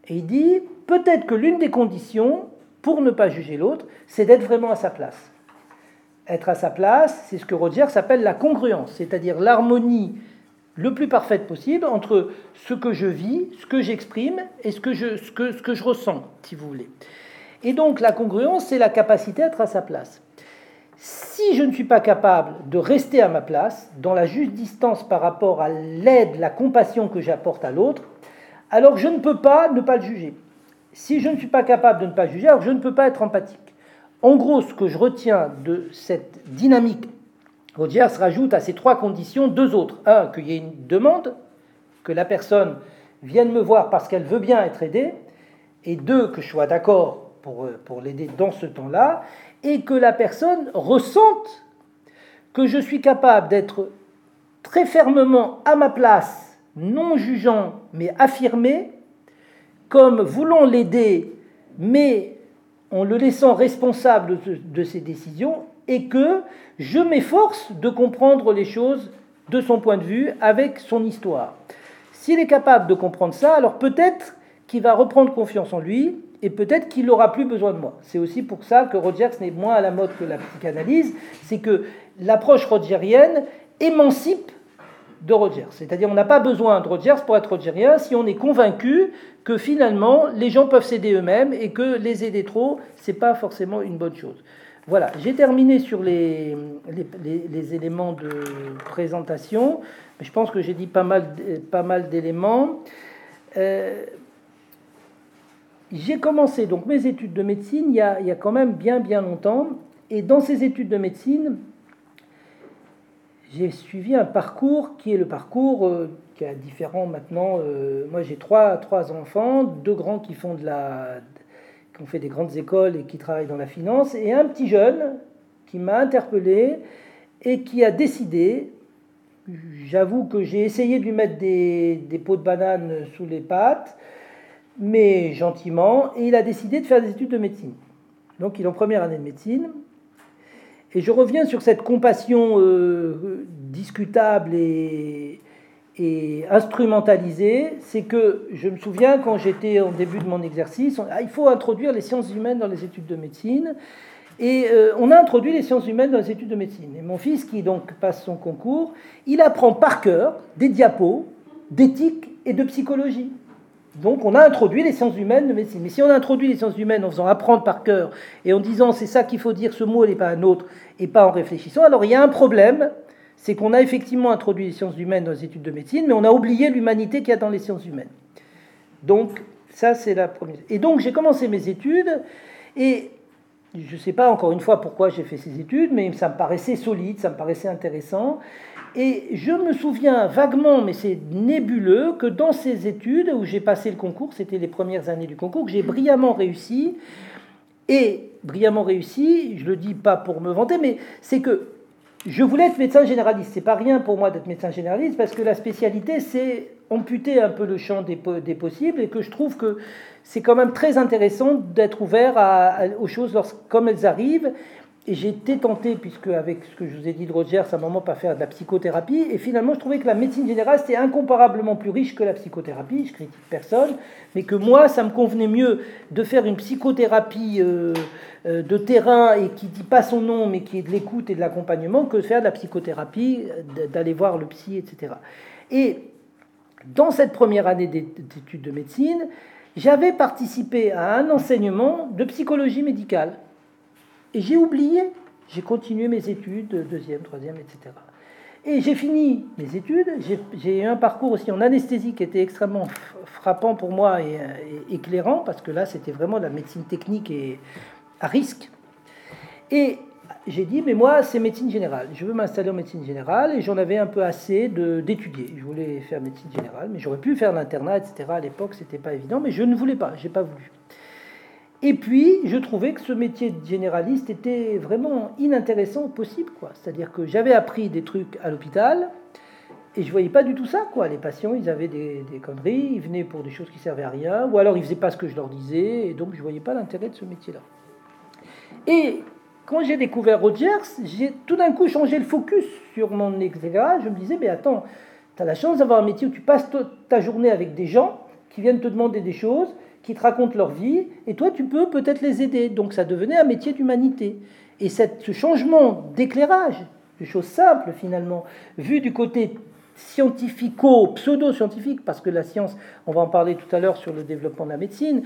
Et il dit, peut-être que l'une des conditions pour ne pas juger l'autre, c'est d'être vraiment à sa place. Être à sa place, c'est ce que Rogers appelle la congruence, c'est-à-dire l'harmonie le plus parfaite possible entre ce que je vis, ce que j'exprime et ce que je, ce que, ce que je ressens, si vous voulez. Et donc la congruence, c'est la capacité à être à sa place. Si je ne suis pas capable de rester à ma place, dans la juste distance par rapport à l'aide, la compassion que j'apporte à l'autre, alors je ne peux pas ne pas le juger. Si je ne suis pas capable de ne pas juger, alors je ne peux pas être empathique. En gros, ce que je retiens de cette dynamique, Rogers rajoute à ces trois conditions deux autres. Un, qu'il y ait une demande, que la personne vienne me voir parce qu'elle veut bien être aidée, et deux, que je sois d'accord euh, pour, l'aider dans ce temps-là, et que la personne ressente que je suis capable d'être très fermement à ma place, non jugeant, mais affirmé, comme voulant l'aider, mais en le laissant responsable de, de ses décisions, et que je m'efforce de comprendre les choses de son point de vue avec son histoire. S'il est capable de comprendre ça, alors peut-être qu'il va reprendre confiance en lui, et peut-être qu'il n'aura plus besoin de moi. C'est aussi pour ça que Rogers n'est moins à la mode que la psychanalyse, c'est que l'approche rogerienne émancipe de Rogers. C'est-à-dire on n'a pas besoin de Rogers pour être rogerien si on est convaincu que finalement les gens peuvent s'aider eux-mêmes et que les aider trop, c'est pas forcément une bonne chose. Voilà, j'ai terminé sur les, les, éléments de présentation. Je pense que j'ai dit pas mal, pas mal d'éléments. Euh, j'ai commencé donc mes études de médecine il y, a, a, quand même bien bien longtemps. Et dans ces études de médecine, j'ai suivi un parcours qui est le parcours euh, qui est différent maintenant. Euh, moi j'ai trois, trois enfants, deux grands qui font de la qui ont fait des grandes écoles et qui travaillent dans la finance, et un petit jeune qui m'a interpellé et qui a décidé, j'avoue que j'ai essayé de lui mettre des, des pots de banane sous les pattes, mais gentiment, et il a décidé de faire des études de médecine. Donc il est en première année de médecine. Et je reviens sur cette compassion euh, discutable et, instrumentalisée. C'est que je me souviens quand j'étais en début de mon exercice, ah, il faut introduire les sciences humaines dans les études de médecine. Et euh, on a introduit les sciences humaines dans les études de médecine. Et mon fils, qui donc passe son concours, il apprend par cœur des diapos d'éthique et de psychologie. Donc on a introduit les sciences humaines de médecine. Mais si on introduit les sciences humaines en faisant apprendre par cœur et en disant c'est ça qu'il faut dire, ce mot n'est pas un autre, et pas en réfléchissant, alors il y a un problème, c'est qu'on a effectivement introduit les sciences humaines dans les études de médecine, mais on a oublié l'humanité qu'il y a dans les sciences humaines. Donc ça c'est la première. Et donc j'ai commencé mes études et je ne sais pas encore une fois pourquoi j'ai fait ces études, mais ça me paraissait solide, ça me paraissait intéressant. Et je me souviens vaguement, mais c'est nébuleux, que dans ces études où j'ai passé le concours, c'était les premières années du concours, que j'ai brillamment réussi. Et brillamment réussi, je le dis pas pour me vanter, mais c'est que je voulais être médecin généraliste. C'est pas rien pour moi d'être médecin généraliste parce que la spécialité, c'est amputer un peu le champ des, possibles et que je trouve que c'est quand même très intéressant d'être ouvert aux choses comme elles arrivent et été tenté, puisque avec ce que je vous ai dit de Roger, à un moment pas faire de la psychothérapie, et finalement je trouvais que la médecine générale c'était incomparablement plus riche que la psychothérapie, je critique personne, mais que moi ça me convenait mieux de faire une psychothérapie euh, euh, de terrain et qui dit pas son nom, mais qui est de l'écoute et de l'accompagnement, que de faire de la psychothérapie, d'aller voir le psy, etc. Et dans cette première année d'études de médecine, j'avais participé à un enseignement de psychologie médicale et j'ai oublié, j'ai continué mes études, deuxième, troisième, etc. Et j'ai fini mes études, j'ai eu un parcours aussi en anesthésie qui était extrêmement frappant pour moi et, éclairant, parce que là c'était vraiment de la médecine technique et à risque. Et j'ai dit, mais moi c'est médecine générale, je veux m'installer en médecine générale, et j'en avais un peu assez d'étudier. Je voulais faire médecine générale, mais j'aurais pu faire l'internat, etc. À l'époque c'était pas évident, mais je ne voulais pas, j'ai pas voulu. Et puis, je trouvais que ce métier de généraliste était vraiment inintéressant possible. quoi. C'est-à-dire que j'avais appris des trucs à l'hôpital et je voyais pas du tout ça. quoi. Les patients, ils avaient des, conneries, ils venaient pour des choses qui servaient à rien, ou alors ils faisaient pas ce que je leur disais, et donc je voyais pas l'intérêt de ce métier-là. Et quand j'ai découvert Rogers, j'ai tout d'un coup changé le focus sur mon exégrat. Je me disais, mais attends, tu as la chance d'avoir un métier où tu passes ta journée avec des gens qui viennent te demander des choses qui te racontent leur vie, et toi, tu peux peut-être les aider. Donc ça devenait un métier d'humanité. Et cette, ce changement d'éclairage, de choses simples finalement, vu du côté scientifico, pseudo-scientifique, parce que la science, on va en parler tout à l'heure sur le développement de la médecine,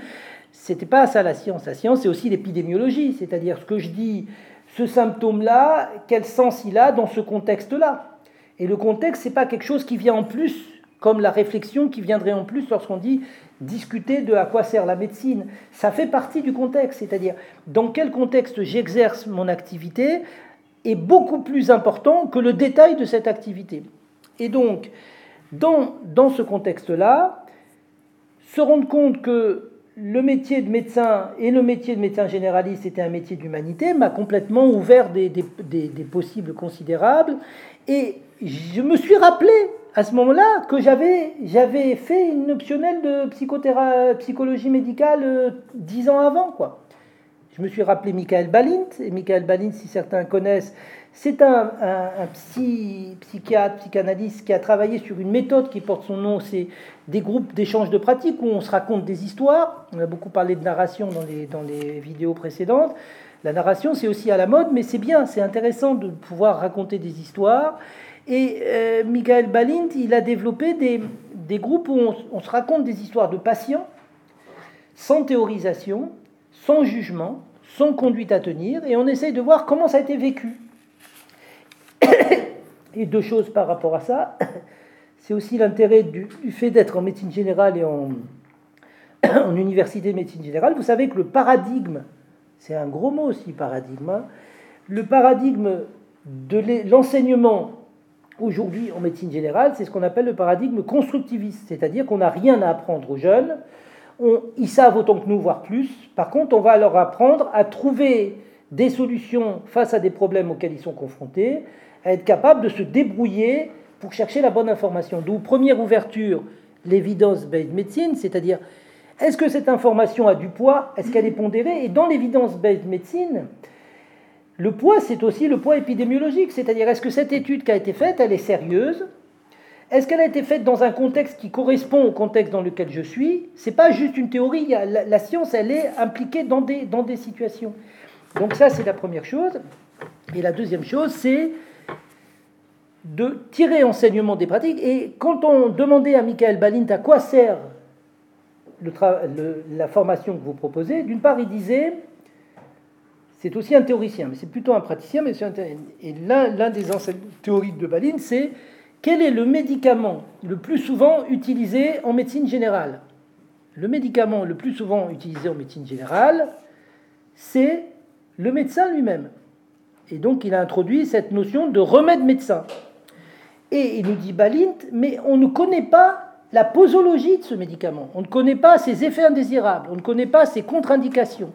c'était pas ça la science. La science, c'est aussi l'épidémiologie, c'est-à-dire ce que je dis, ce symptôme-là, quel sens il a dans ce contexte-là. Et le contexte, c'est pas quelque chose qui vient en plus, comme la réflexion qui viendrait en plus lorsqu'on dit discuter de à quoi sert la médecine. Ça fait partie du contexte, c'est-à-dire dans quel contexte j'exerce mon activité est beaucoup plus important que le détail de cette activité. Et donc, dans, dans ce contexte-là, se rendre compte que le métier de médecin et le métier de médecin généraliste était un métier d'humanité m'a complètement ouvert des, des, des possibles considérables. Et je me suis rappelé à ce moment-là que j'avais, j'avais fait une optionnelle de psychologie médicale euh, dix ans avant. Quoi. Je me suis rappelé Michael Balint, et Michael Balint, si certains connaissent, c'est un, un, psy, psychiatre, psychanalyste qui a travaillé sur une méthode qui porte son nom, c'est des groupes d'échange de pratiques où on se raconte des histoires. On a beaucoup parlé de narration dans les, dans les vidéos précédentes. La narration, c'est aussi à la mode, mais c'est bien, c'est intéressant de pouvoir raconter des histoires. Et euh, Michael Balint, il a développé des, des groupes où on, se raconte des histoires de patients, sans théorisation, sans jugement, sans conduite à tenir, et on essaye de voir comment ça a été vécu. (coughs) Et deux choses par rapport à ça, (coughs) c'est aussi l'intérêt du, fait d'être en médecine générale et en, (coughs) en, université de médecine générale. Vous savez que le paradigme, c'est un gros mot aussi, paradigme, hein, le paradigme de l'enseignement aujourd'hui en médecine générale, c'est ce qu'on appelle le paradigme constructiviste, c'est-à-dire qu'on n'a rien à apprendre aux jeunes, ils savent autant que nous, voire plus. Par contre, on va leur apprendre à trouver des solutions face à des problèmes auxquels ils sont confrontés, à être capables de se débrouiller pour chercher la bonne information. D'où première ouverture, l'évidence-based medicine, c'est-à-dire est-ce que cette information a du poids? Est-ce qu'elle est pondérée? Et dans l'évidence-based medicine, le poids, c'est aussi le poids épidémiologique, c'est-à-dire est-ce que cette étude qui a été faite, elle est sérieuse? Est-ce qu'elle a été faite dans un contexte qui correspond au contexte dans lequel je suis? C'est pas juste une théorie, la, science, elle est impliquée dans des, dans des situations. Donc ça, c'est la première chose. Et la deuxième chose, c'est de tirer enseignement des pratiques. Et quand on demandait à Michael Balint à quoi sert la formation que vous proposez, d'une part, il disait, c'est aussi un théoricien, mais c'est plutôt un praticien, mais Et l'un des théoriques de Balint, c'est quel est le médicament le plus souvent utilisé en médecine générale? Le médicament le plus souvent utilisé en médecine générale, c'est le médecin lui-même. Et donc il a introduit cette notion de remède médecin. Et il nous dit Balint, mais on ne connaît pas la posologie de ce médicament, on ne connaît pas ses effets indésirables, on ne connaît pas ses contre-indications.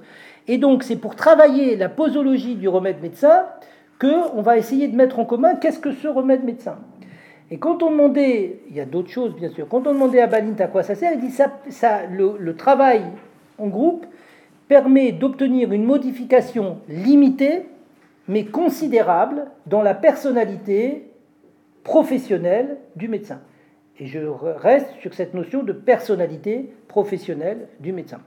Et donc c'est pour travailler la posologie du remède médecin qu'on va essayer de mettre en commun qu'est-ce que ce remède médecin. Et quand on demandait, il y a d'autres choses bien sûr, quand on demandait à Balint à quoi ça sert, il dit ça, ça le travail en groupe permet d'obtenir une modification limitée mais considérable dans la personnalité professionnelle du médecin. Et je reste sur cette notion de personnalité professionnelle du médecin.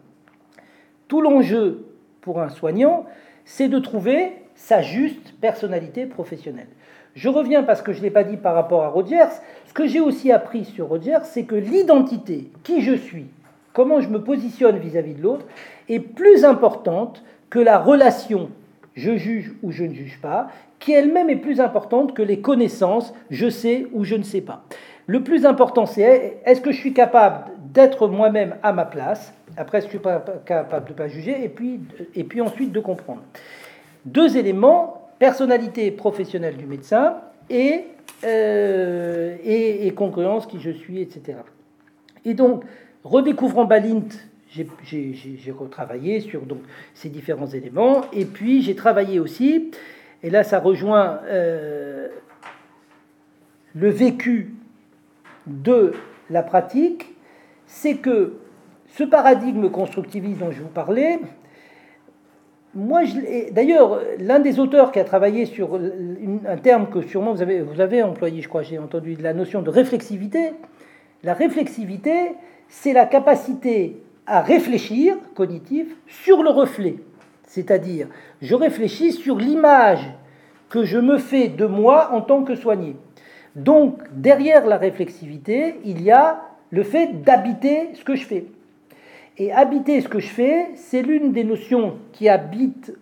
Tout l'enjeu pour un soignant, c'est de trouver sa juste personnalité professionnelle. Je reviens parce que je ne l'ai pas dit par rapport à Rogers. Ce que j'ai aussi appris sur Rogers, c'est que l'identité, qui je suis, comment je me positionne vis-à-vis de l'autre, est plus importante que la relation je juge ou je ne juge pas, qui elle-même est plus importante que les connaissances je sais ou je ne sais pas. Le plus important, c'est est-ce que je suis capable d'être moi-même à ma place, après, que je suis pas capable de ne pas juger, et puis, et puis ensuite de comprendre. Deux éléments, personnalité professionnelle du médecin et, euh, et, et qui je suis, etc. Et donc, redécouvrant Balint j'ai retravaillé sur donc, ces différents éléments. Et puis j'ai travaillé aussi, et là ça rejoint euh, le vécu de la pratique, c'est que ce paradigme constructiviste dont je vous parlais, moi, d'ailleurs, l'un des auteurs qui a travaillé sur un terme que sûrement vous avez, vous avez employé, je crois, j'ai entendu, la notion de réflexivité. La réflexivité, c'est la capacité à réfléchir, cognitif, sur le reflet. C'est-à-dire, je réfléchis sur l'image que je me fais de moi en tant que soigné. Donc, derrière la réflexivité, il y a le fait d'habiter ce que je fais. Et habiter ce que je fais, c'est l'une des notions qui habite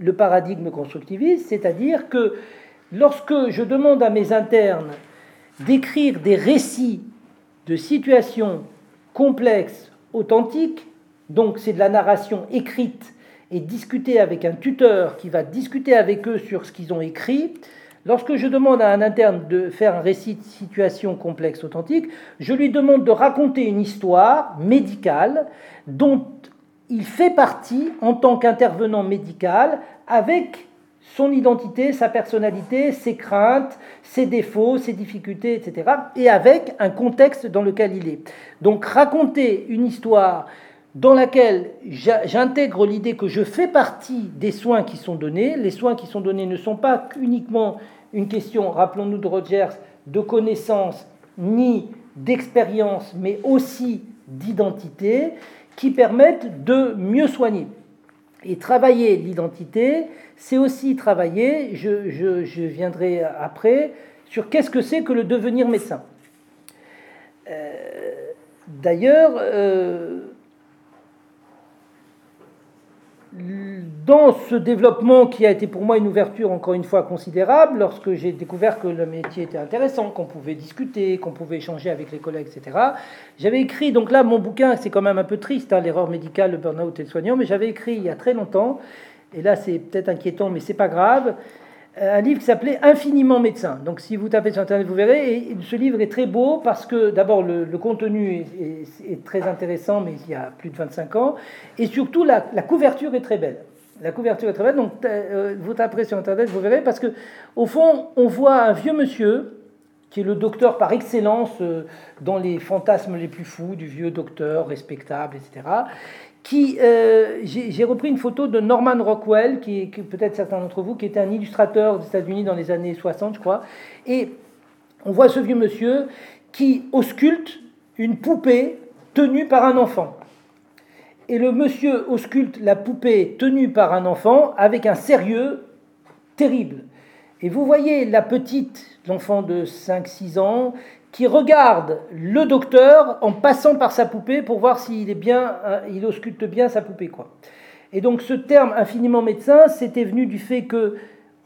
le paradigme constructiviste, c'est-à-dire que lorsque je demande à mes internes d'écrire des récits de situations complexes authentique, donc c'est de la narration écrite et discutée avec un tuteur qui va discuter avec eux sur ce qu'ils ont écrit. Lorsque je demande à un interne de faire un récit de situation complexe authentique, je lui demande de raconter une histoire médicale dont il fait partie en tant qu'intervenant médical avec son identité, sa personnalité, ses craintes, ses défauts, ses difficultés, etc. Et avec un contexte dans lequel il est. Donc raconter une histoire dans laquelle j'intègre l'idée que je fais partie des soins qui sont donnés. Les soins qui sont donnés ne sont pas uniquement une question, rappelons-nous de Rogers, de connaissance ni d'expérience, mais aussi d'identité, qui permettent de mieux soigner. Et travailler l'identité, c'est aussi travailler, je, viendrai après, sur qu'est-ce que c'est que le devenir médecin. Euh, d'ailleurs, euh, dans ce développement qui a été pour moi une ouverture encore une fois considérable, lorsque j'ai découvert que le métier était intéressant, qu'on pouvait discuter, qu'on pouvait échanger avec les collègues, etc., j'avais écrit, donc là mon bouquin c'est quand même un peu triste, hein, l'erreur médicale, le burn-out et le soignant, mais j'avais écrit il y a très longtemps, et là c'est peut-être inquiétant mais c'est pas grave, un livre qui s'appelait Infiniment médecin. Donc si vous tapez sur Internet, vous verrez. Et ce livre est très beau parce que d'abord le, contenu est, très intéressant, mais il y a plus de 25 ans. Et surtout, la, couverture est très belle. La couverture est très belle. Donc, euh, vous taperez sur Internet, vous verrez, parce que au fond, on voit un vieux monsieur qui est le docteur par excellence euh, dans les fantasmes les plus fous du vieux docteur respectable, etc. Qui, euh, j'ai repris une photo de Norman Rockwell, qui est peut-être certains d'entre vous, qui était un illustrateur des États-Unis dans les années 60, je crois. Et on voit ce vieux monsieur qui ausculte une poupée tenue par un enfant. Et le monsieur ausculte la poupée tenue par un enfant avec un sérieux terrible. Et vous voyez la petite, l'enfant de 5-6 ans, qui regarde le docteur en passant par sa poupée pour voir s'il est bien, euh, il ausculte bien sa poupée. Quoi. Et donc ce terme infiniment médecin, c'était venu du fait que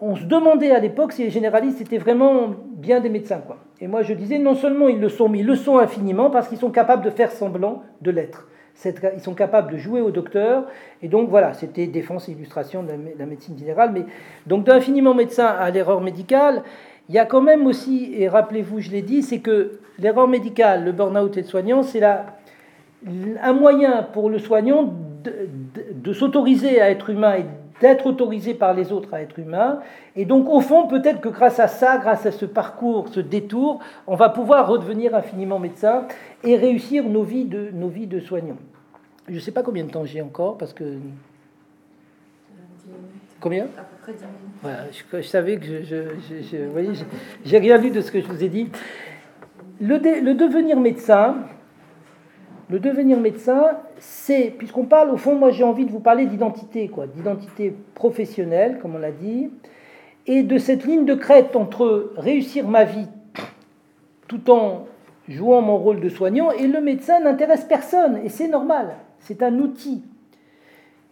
on se demandait à l'époque si les généralistes étaient vraiment bien des médecins. Quoi. Et moi je disais non seulement ils le sont, mais ils le sont infiniment parce qu'ils sont capables de faire semblant de l'être. Ils sont capables de jouer au docteur. Et donc voilà, c'était défense et illustration de la médecine générale. Mais donc d'infiniment médecin à l'erreur médicale, il y a quand même aussi, et rappelez-vous, je l'ai dit, c'est que l'erreur médicale, le burn-out et le soignant, c'est un moyen pour le soignant de s'autoriser à être humain et d'être autorisé par les autres à être humain. Et donc, au fond, peut-être que grâce à ça, grâce à ce parcours, ce détour, on va pouvoir redevenir infiniment médecin et réussir nos vies de, nos vies de soignants. Je ne sais pas combien de temps j'ai encore, parce que... Combien À peu près 10 minutes. Voilà, je, savais que je... je, je, voyez, j'ai rien lu de ce que je vous ai dit. Le, le devenir médecin, le devenir médecin, c'est, puisqu'on parle, au fond, moi j'ai envie de vous parler d'identité, quoi, d'identité professionnelle, comme on l'a dit, et de cette ligne de crête entre réussir ma vie tout en jouant mon rôle de soignant, et le médecin n'intéresse personne, et c'est normal, c'est un outil.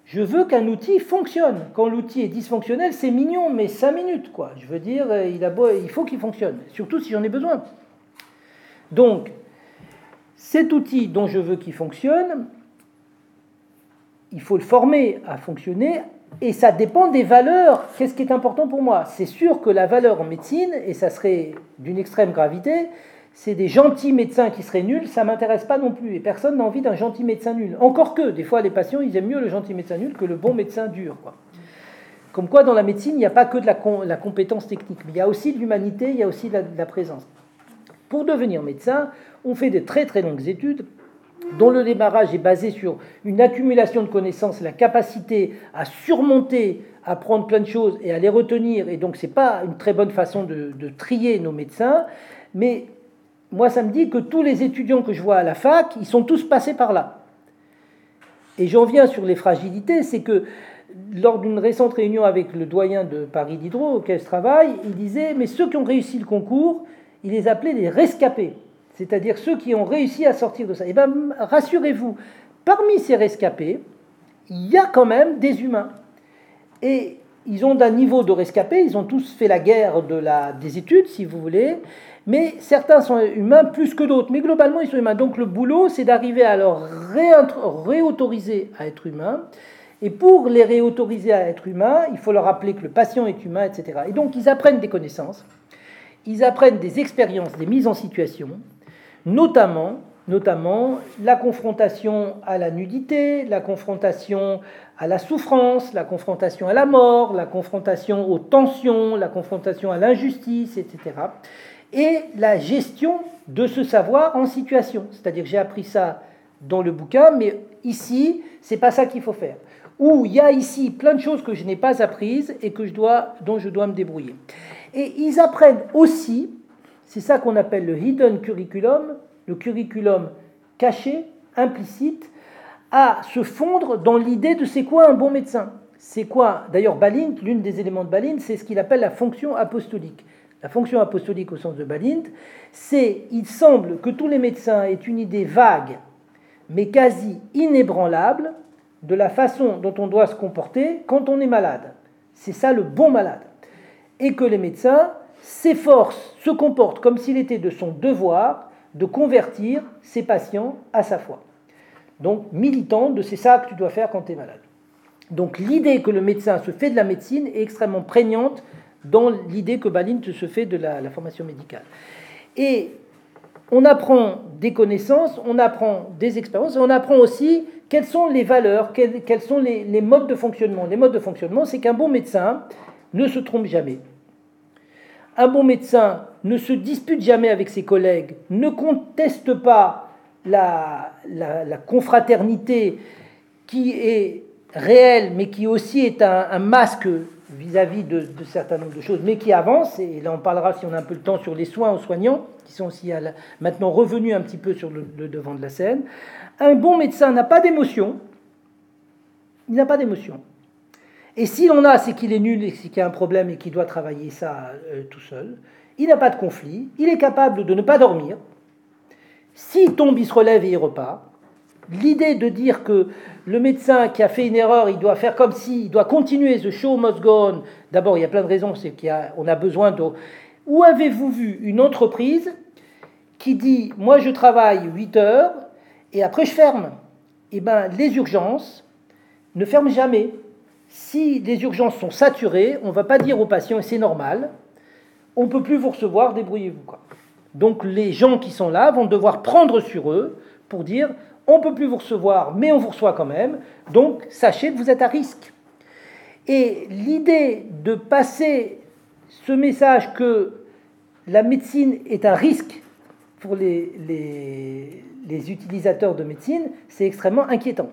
Je veux qu'un outil fonctionne. Quand l'outil est dysfonctionnel, c'est mignon, mais cinq minutes, quoi. Je veux dire, il, a il faut qu'il fonctionne, surtout si j'en ai besoin. Donc, cet outil dont je veux qu'il fonctionne, il faut le former à fonctionner et ça dépend des valeurs. Qu'est-ce qui est important pour moi? C'est sûr que la valeur en médecine, et ça serait d'une extrême gravité, c'est des gentils médecins qui seraient nuls, ça m'intéresse pas non plus. Et personne n'a envie d'un gentil médecin nul. Encore que, des fois, les patients, ils aiment mieux le gentil médecin nul que le bon médecin dur. Quoi. Comme quoi, dans la médecine, il n'y a pas que de la, compétence technique, mais il y a aussi de l'humanité, il y a aussi de la présence. Pour devenir médecin, on fait des très très longues études dont le démarrage est basé sur une accumulation de connaissances, la capacité à surmonter, à prendre plein de choses et à les retenir. Et donc, ce n'est pas une très bonne façon de, trier nos médecins. Mais moi, ça me dit que tous les étudiants que je vois à la fac, ils sont tous passés par là. Et j'en viens sur les fragilités, c'est que lors d'une récente réunion avec le doyen de Paris Diderot, auquel je travaille, il disait, mais ceux qui ont réussi le concours, il les appelait les rescapés c'est-à-dire ceux qui ont réussi à sortir de ça. Eh bien, rassurez-vous, parmi ces rescapés, il y a quand même des humains. Et ils ont d'un niveau de rescapés, ils ont tous fait la guerre des études, si vous voulez, mais certains sont humains plus que d'autres. Mais globalement, ils sont humains. Donc le boulot, c'est d'arriver à leur réautoriser à être humains. Et pour les réautoriser à être humains, il faut leur rappeler que le patient est humain, etc. Et donc ils apprennent des connaissances, ils apprennent des expériences, des mises en situation, notamment, notamment la confrontation à la nudité, la confrontation à la souffrance, la confrontation à la mort, la confrontation aux tensions, la confrontation à l'injustice, etc. Et la gestion de ce savoir en situation. C'est-à-dire j'ai appris ça dans le bouquin, mais ici, c'est pas ça qu'il faut faire. Ou il y a ici plein de choses que je n'ai pas apprises et que je dois, dont je dois me débrouiller. Et ils apprennent aussi c'est ça qu'on appelle le hidden curriculum, le curriculum caché, implicite, à se fondre dans l'idée de c'est quoi un bon médecin. C'est quoi D'ailleurs, Balint, l'une des éléments de Balint, c'est ce qu'il appelle la fonction apostolique. La fonction apostolique au sens de Balint, c'est il semble que tous les médecins aient une idée vague, mais quasi inébranlable, de la façon dont on doit se comporter quand on est malade. C'est ça le bon malade. Et que les médecins s'efforce, se comporte comme s'il était de son devoir de convertir ses patients à sa foi. Donc, militant de c'est ça que tu dois faire quand tu es malade. Donc, l'idée que le médecin se fait de la médecine est extrêmement prégnante dans l'idée que Balint se fait de la, formation médicale. Et on apprend des connaissances, on apprend des expériences, et on apprend aussi quelles sont les valeurs, quels, sont les, modes de fonctionnement. Les modes de fonctionnement, c'est qu'un bon médecin ne se trompe jamais. Un bon médecin ne se dispute jamais avec ses collègues, ne conteste pas la, confraternité qui est réelle, mais qui aussi est un, masque vis-à-vis de, certains nombres de choses, mais qui avance, et là on parlera si on a un peu le temps sur les soins aux soignants, qui sont aussi maintenant revenus un petit peu sur le devant de la scène. Un bon médecin n'a pas d'émotion. Il n'a pas d'émotion. Et s'il en a, c'est qu'il est nul et qu'il a un problème et qu'il doit travailler ça euh, tout seul. Il n'a pas de conflit. Il est capable de ne pas dormir. S'il tombe, il se relève et il repart. L'idée de dire que le médecin qui a fait une erreur, il doit faire comme si, il doit continuer, the show must go on. D'abord, il y a plein de raisons, c'est qu'on a, besoin de... Où avez-vous vu une entreprise qui dit, moi je travaille 8 heures, et après je ferme? Eh ben, les urgences ne ferment jamais. Si les urgences sont saturées, on ne va pas dire aux patients, c'est normal, on ne peut plus vous recevoir, débrouillez-vous. Donc les gens qui sont là vont devoir prendre sur eux pour dire, on ne peut plus vous recevoir, mais on vous reçoit quand même, donc sachez que vous êtes à risque. Et l'idée de passer ce message que la médecine est un risque pour les, utilisateurs de médecine, c'est extrêmement inquiétant.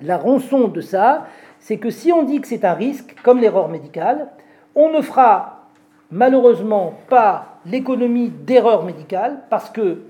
La rançon de ça, c'est que si on dit que c'est un risque, comme l'erreur médicale, on ne fera malheureusement pas l'économie d'erreur médicale parce que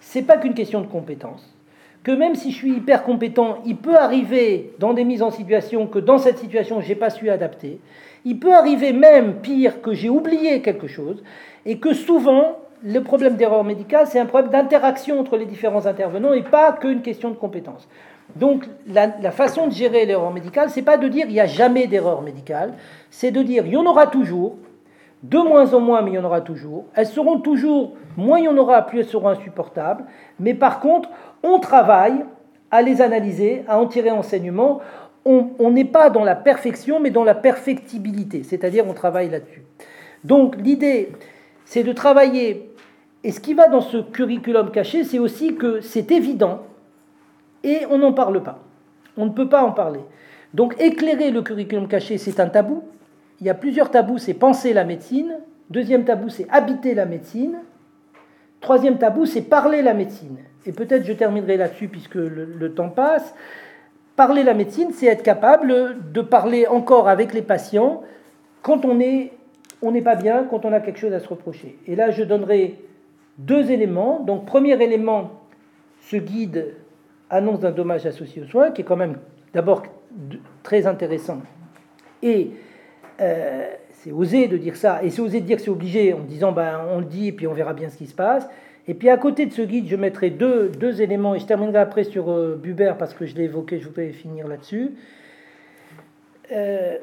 c'est pas qu'une question de compétence. Que même si je suis hyper compétent, il peut arriver dans des mises en situation que dans cette situation, j'ai pas su adapter. Il peut arriver même pire que j'ai oublié quelque chose et que souvent le problème d'erreur médicale, c'est un problème d'interaction entre les différents intervenants et pas qu'une question de compétence. Donc la, façon de gérer l'erreur médicale, c'est pas de dire il n'y a jamais d'erreur médicale, c'est de dire il y en aura toujours, de moins en moins, mais il y en aura toujours. Elles seront toujours, moins il y en aura, plus elles seront insupportables. Mais par contre, on travaille à les analyser, à en tirer enseignement. On n'est pas dans la perfection, mais dans la perfectibilité, c'est-à-dire on travaille là-dessus. Donc l'idée, c'est de travailler et ce qui va dans ce curriculum caché, c'est aussi que c'est évident et on n'en parle pas. On ne peut pas en parler. Donc éclairer le curriculum caché, c'est un tabou. Il y a plusieurs tabous, c'est penser la médecine. Deuxième tabou, c'est habiter la médecine. Troisième tabou, c'est parler la médecine. Et peut-être je terminerai là-dessus puisque le, temps passe. Parler la médecine, c'est être capable de parler encore avec les patients quand on n'est on n'est pas bien, quand on a quelque chose à se reprocher. Et là, je donnerai deux éléments. Donc, premier élément, ce guide annonce d'un dommage associé aux soins, qui est quand même d'abord très intéressant. Et euh, c'est osé de dire ça, et c'est osé de dire que c'est obligé en disant ben, on le dit et puis on verra bien ce qui se passe. Et puis à côté de ce guide, je mettrai deux, deux éléments, et je terminerai après sur euh, Buber parce que je l'ai évoqué, je voudrais finir là-dessus. Euh,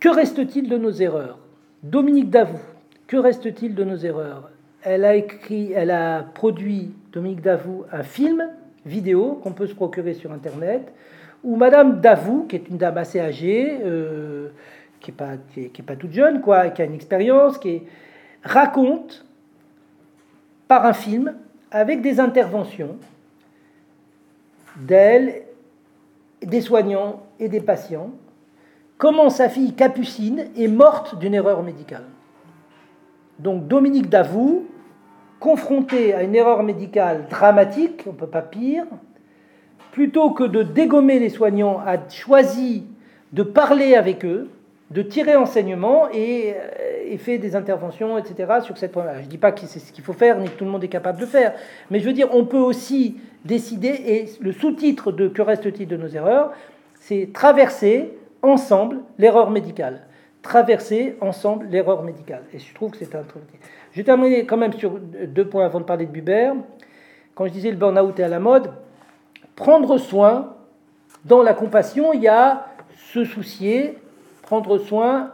Que reste-t-il de nos erreurs? Dominique Davout, que reste-t-il de nos erreurs? Elle a écrit, elle a produit, Dominique Davout, un film vidéo qu'on peut se procurer sur Internet, où Madame Davout, qui est une dame assez âgée, euh, qui n'est pas, qui pas, toute jeune, quoi, qui a une expérience, qui raconte par un film, avec des interventions d'elle, des soignants et des patients, comment sa fille Capucine est morte d'une erreur médicale. Donc Dominique Davout, confronté à une erreur médicale dramatique, on ne peut pas pire, plutôt que de dégommer les soignants, a choisi de parler avec eux, de tirer enseignement et, euh, fait des interventions, etc. sur cette Je ne dis pas que c'est ce qu'il faut faire, ni que tout le monde est capable de faire, mais je veux dire, on peut aussi décider, et le sous-titre de Que reste-t-il de nos erreurs, c'est traverser ensemble l'erreur médicale. Traverser ensemble l'erreur médicale. Et je trouve que c'est un truc. Je vais terminer quand même sur deux points avant de parler de Buber. Quand je disais le burn-out est à la mode, prendre soin, dans la compassion, il y a se soucier, prendre soin,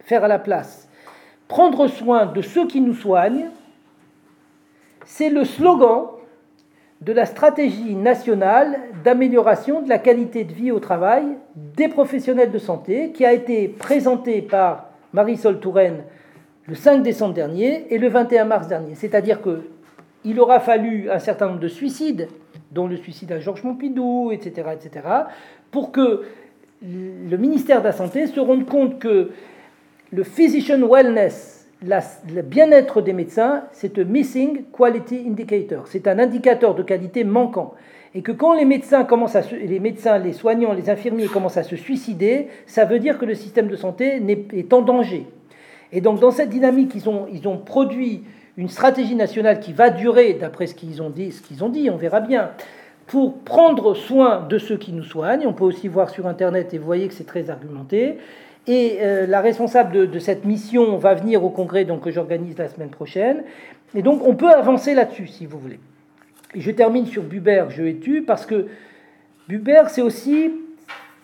faire à la place. Prendre soin de ceux qui nous soignent, c'est le slogan de la stratégie nationale d'amélioration de la qualité de vie au travail des professionnels de santé qui a été présentée par Marisol Touraine le 5 décembre dernier et le 21 mars dernier. C'est-à-dire qu'il aura fallu un certain nombre de suicides, dont le suicide à Georges Pompidou, etc., etc., pour que le ministère de la Santé se rende compte que le physician wellness, le bien-être des médecins, c'est un missing quality indicator. C'est un indicateur de qualité manquant. Et que quand les médecins commencent à les médecins, les soignants, les infirmiers commencent à se suicider, ça veut dire que le système de santé est en danger. Et donc dans cette dynamique, ils ont, ils ont produit une stratégie nationale qui va durer, d'après ce qu'ils ont dit, ce qu'ils ont dit, on verra bien, pour prendre soin de ceux qui nous soignent. On peut aussi voir sur Internet et vous voyez que c'est très argumenté. Et euh, la responsable de, cette mission va venir au congrès donc, que j'organise la semaine prochaine. Et donc on peut avancer là-dessus si vous voulez. Et je termine sur Buber, je et tu, parce que Buber, c'est aussi,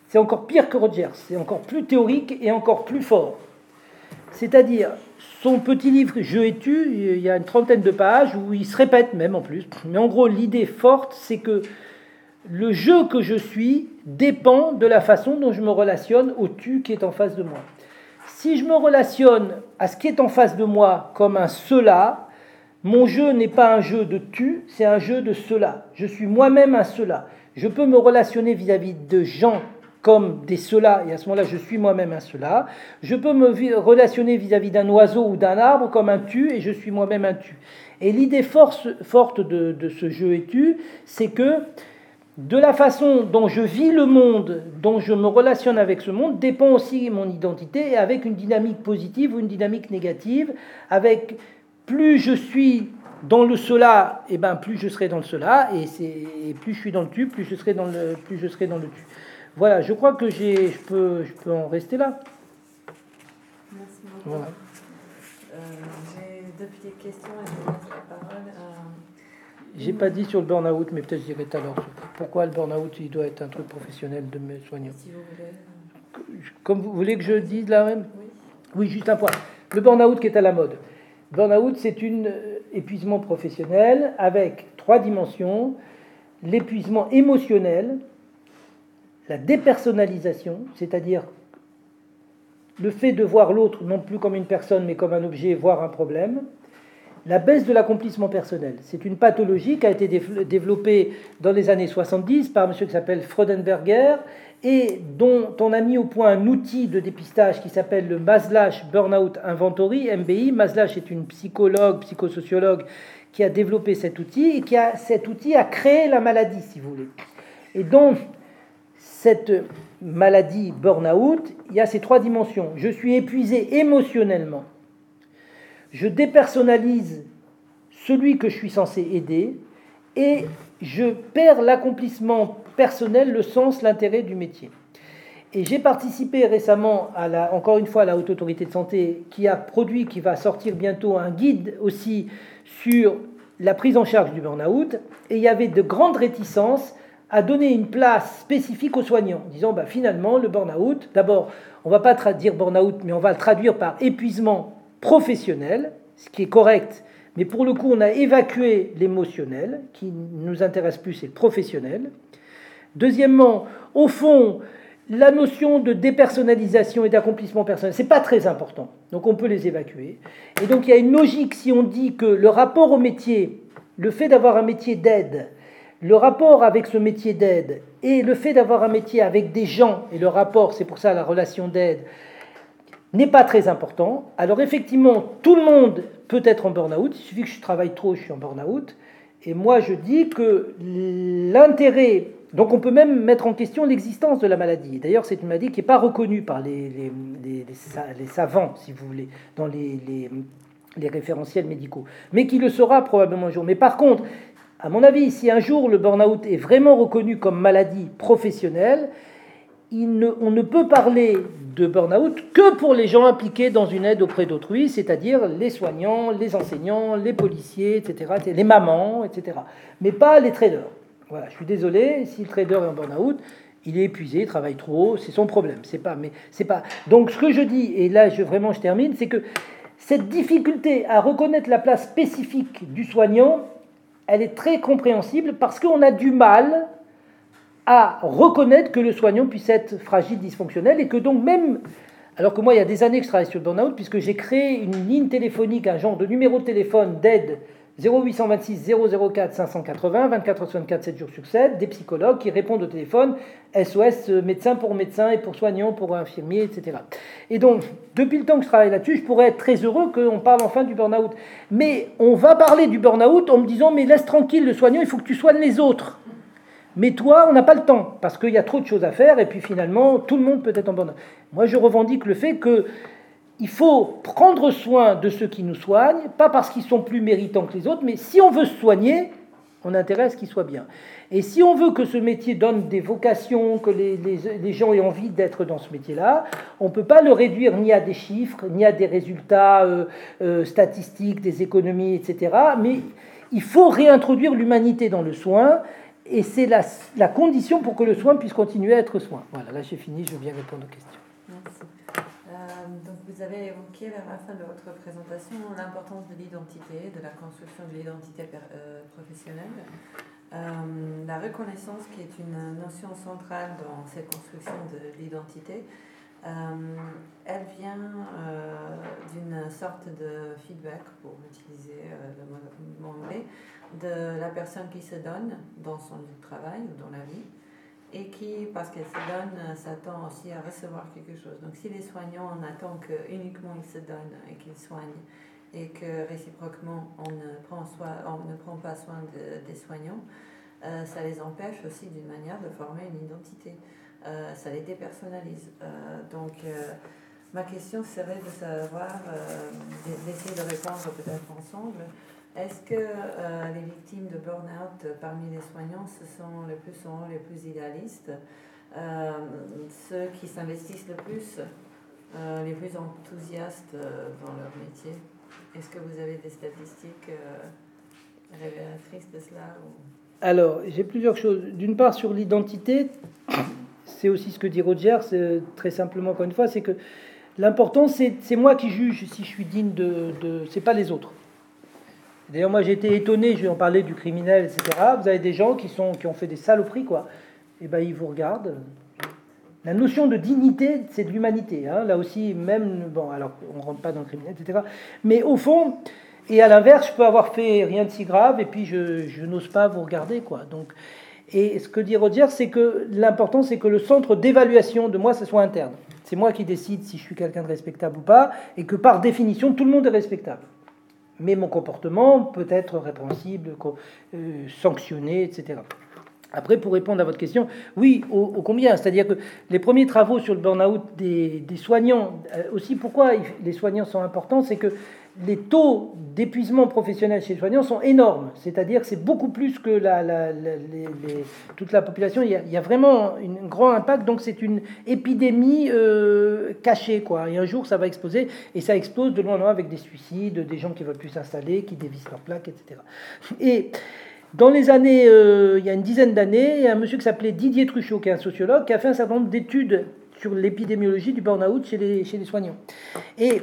c'est encore pire que Rogers, c'est encore plus théorique et encore plus fort. C'est-à-dire, son petit livre Je et tu, il y a une trentaine de pages où il se répète même en plus. Mais en gros, l'idée forte, c'est que le jeu que je suis dépend de la façon dont je me relationne au tu qui est en face de moi. Si je me relationne à ce qui est en face de moi comme un cela, mon jeu n'est pas un jeu de tu, c'est un jeu de cela. Je suis moi-même un cela. Je peux me relationner vis-à-vis de gens comme des cela, et à ce moment-là, je suis moi-même un cela. Je peux me relationner vis-à-vis d'un oiseau ou d'un arbre comme un tu, et je suis moi-même un tu. Et l'idée forte de, de, ce jeu et tu, c'est que de la façon dont je vis le monde, dont je me relationne avec ce monde, dépend aussi mon identité, et avec une dynamique positive ou une dynamique négative, avec plus je suis dans le cela, et eh ben plus je serai dans le cela, et, et plus je suis dans le tu, plus je serai dans le, plus je serai dans le tu. Voilà, je crois que j'ai, je peux, je peux en rester là.
Merci beaucoup. Voilà. Euh, j'ai deux petites questions et je laisse la parole. Euh,
j'ai pas dit sur le burn-out, mais peut-être je dirai tout à l'heure. Pourquoi le burn-out, il doit être un truc professionnel de mes soignants
Si vous voulez.
Comme vous voulez que je dise là même? Oui. Oui, juste un point. Le burn-out qui est à la mode. Burn-out, c'est un euh, épuisement professionnel avec trois dimensions. L'épuisement émotionnel, la dépersonnalisation, c'est-à-dire le fait de voir l'autre non plus comme une personne mais comme un objet, voire un problème, la baisse de l'accomplissement personnel. C'est une pathologie qui a été développée dans les années 70 par un monsieur qui s'appelle Frodenberger et dont on a mis au point un outil de dépistage qui s'appelle le Maslach Burnout Inventory, MBI. Maslach est une psychologue, psychosociologue qui a développé cet outil et qui a, cet outil a créé la maladie, si vous voulez. Et donc, cette maladie burn-out, il y a ces trois dimensions. Je suis épuisé émotionnellement. Je dépersonnalise celui que je suis censé aider et je perds l'accomplissement personnel, le sens, l'intérêt du métier. Et j'ai participé récemment, à la, encore une fois, à la Haute Autorité de Santé, qui a produit, qui va sortir bientôt un guide aussi sur la prise en charge du burn-out. Et il y avait de grandes réticences à donner une place spécifique aux soignants, en disant bah, finalement le burn-out, d'abord, on ne va pas traduire burn-out, mais on va le traduire par épuisement professionnel, ce qui est correct, mais pour le coup, on a évacué l'émotionnel, qui nous intéresse plus, c'est le professionnel. Deuxièmement, au fond, la notion de dépersonnalisation et d'accomplissement personnel, c'est pas très important, donc on peut les évacuer. Et donc il y a une logique si on dit que le rapport au métier, le fait d'avoir un métier d'aide, le rapport avec ce métier d'aide et le fait d'avoir un métier avec des gens, et le rapport, c'est pour ça la relation d'aide, n'est pas très important. Alors effectivement, tout le monde peut être en burn-out, il suffit que je travaille trop, je suis en burn-out. Et moi, je dis que l'intérêt, donc on peut même mettre en question l'existence de la maladie. D'ailleurs, c'est une maladie qui n'est pas reconnue par les, les, les, savants, si vous voulez, dans les, référentiels médicaux, mais qui le sera probablement un jour. Mais par contre, à mon avis, si un jour le burn-out est vraiment reconnu comme maladie professionnelle, on ne peut parler de burn-out que pour les gens impliqués dans une aide auprès d'autrui, c'est-à-dire les soignants, les enseignants, les policiers, etc., les mamans, etc. Mais pas les traders. Voilà, je suis désolé, si le trader est en burn-out, il est épuisé, il travaille trop, c'est son problème. C'est pas, mais c'est pas. Donc ce que je dis, et là je, vraiment je termine, c'est que cette difficulté à reconnaître la place spécifique du soignant elle est très compréhensible parce qu'on a du mal à reconnaître que le soignant puisse être fragile, dysfonctionnel, et que donc même Alors que moi, il y a des années que je travaille sur le burn-out, puisque j'ai créé une ligne téléphonique, un genre de numéro de téléphone d'aide 0826 004 580, 24 h 24, 7 jours sur 7, des psychologues qui répondent au téléphone, SOS euh, médecin pour médecin et pour soignant, pour infirmier, etc. Et donc, depuis le temps que je travaille là-dessus, je pourrais être très heureux qu'on parle enfin du burn-out. Mais on va parler du burn-out en me disant, mais laisse tranquille le soignant, il faut que tu soignes les autres. Mais toi, on n'a pas le temps, parce qu'il y a trop de choses à faire, et puis finalement, tout le monde peut être en burn-out. Moi, je revendique le fait que il faut prendre soin de ceux qui nous soignent, pas parce qu'ils sont plus méritants que les autres, mais si on veut se soigner, on ce qu'ils soient bien. Et si on veut que ce métier donne des vocations, que les, gens aient envie d'être dans ce métier-là, on ne peut pas le réduire ni à des chiffres, ni à des résultats euh, euh, statistiques, des économies, etc. Mais il faut réintroduire l'humanité dans le soin, et c'est la, la, condition pour que le soin puisse continuer à être soin. Voilà, là j'ai fini, je bien répondre aux questions.
Euh, donc vous avez évoqué vers la fin de votre présentation l'importance de l'identité, de la construction de l'identité euh, professionnelle. Euh, la reconnaissance qui est une notion centrale dans cette construction de l'identité, elle vient d'une sorte de feedback, pour utiliser le mot anglais, de la personne qui se donne dans son lieu de travail ou dans la vie et qui, parce qu'elle se donne, s'attend aussi à recevoir quelque chose. Donc si les soignants, on attend que uniquement ils se donnent et qu'ils soignent, et que réciproquement on ne prend, on ne prend pas soin des soignants, euh, ça les empêche aussi d'une manière de former une identité. Euh, ça les dépersonnalise. Euh, donc ma question serait de savoir, d'essayer de répondre peut-être ensemble, est-ce que euh, les victimes de burn-out euh, parmi les soignants, ce sont les plus souvent les plus idéalistes, euh, ceux qui s'investissent le plus, les plus enthousiastes dans leur métier? Est-ce que vous avez des statistiques révélatrices de cela
Alors, j'ai plusieurs choses. D'une part, sur l'identité, (coughs) c'est aussi ce que dit Roger, très simplement, encore une fois, c'est que l'important, c'est moi qui juge si je suis digne de... de c'est pas les autres. D'ailleurs, moi j'ai été étonné, je vais en parler du criminel, etc. Vous avez des gens qui, sont, qui ont fait des saloperies, quoi. Et eh ben ils vous regardent. La notion de dignité, c'est de l'humanité. Hein. Là aussi, même, bon, alors on ne rentre pas dans le criminel, etc. Mais au fond, et à l'inverse, je peux avoir fait rien de si grave et puis je, n'ose pas vous regarder, quoi. Donc, et ce que dit Roger, c'est que l'important, c'est que le centre d'évaluation de moi, ce soit interne. C'est moi qui décide si je suis quelqu'un de respectable ou pas, et que par définition, tout le monde est respectable mais mon comportement peut être répréhensible, euh, sanctionné, etc. Après, pour répondre à votre question, oui, au, combien? C'est-à-dire que les premiers travaux sur le burn-out des, soignants, euh, aussi pourquoi les soignants sont importants, c'est que les taux d'épuisement professionnel chez les soignants sont énormes. C'est-à-dire que c'est beaucoup plus que toute la population. Il y, a, vraiment un grand impact. Donc c'est une épidémie euh, cachée. Quoi. Et un jour, ça va exploser. Et ça explose de loin en loin avec des suicides, des gens qui ne veulent plus s'installer, qui dévissent leurs plaques, etc. Et dans les années, euh, il y a une dizaine d'années, il y a un monsieur qui s'appelait Didier Truchot, qui est un sociologue, qui a fait un certain nombre d'études sur l'épidémiologie du burn-out chez les, chez les soignants. Et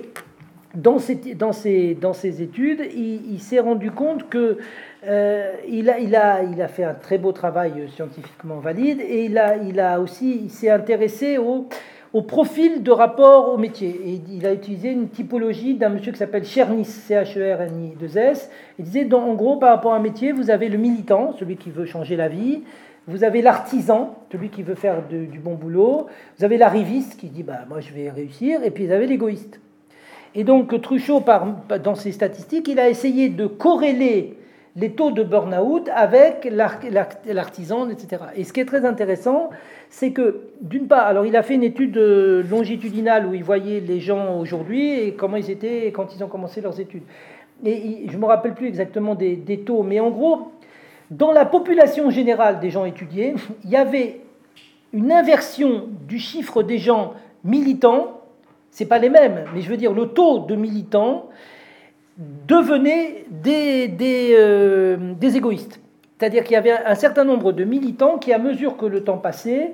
dans ces, dans ces, dans ces études, il, s'est rendu compte que euh, il, a, il, a, il a fait un très beau travail scientifiquement valide et il, a, il a aussi s'est intéressé au, au profil de rapport au métier. Et il a utilisé une typologie d'un monsieur qui s'appelle Chernis, C-H-E-R-N-I-2-S. Il disait, en gros, par rapport à un métier, vous avez le militant, celui qui veut changer la vie. Vous avez l'artisan, celui qui veut faire du bon boulot. Vous avez l'arriviste qui dit, bah, moi je vais réussir. Et puis vous avez l'égoïste. Et donc Truchot, dans ses statistiques, il a essayé de corréler les taux de burn-out avec l'artisan, etc. Et ce qui est très intéressant, c'est que, d'une part, alors il a fait une étude euh, longitudinale où il voyait les gens aujourd'hui et comment ils étaient quand ils ont commencé leurs études. Et je ne me rappelle plus exactement des, des, taux, mais en gros, dans la population générale des gens étudiés, (laughs) il y avait une inversion du chiffre des gens militants. C'est pas les mêmes, mais je veux dire, le taux de militants devenaient des, des, euh, des égoïstes. C'est-à-dire qu'il y avait un certain nombre de militants qui, à mesure que le temps passait,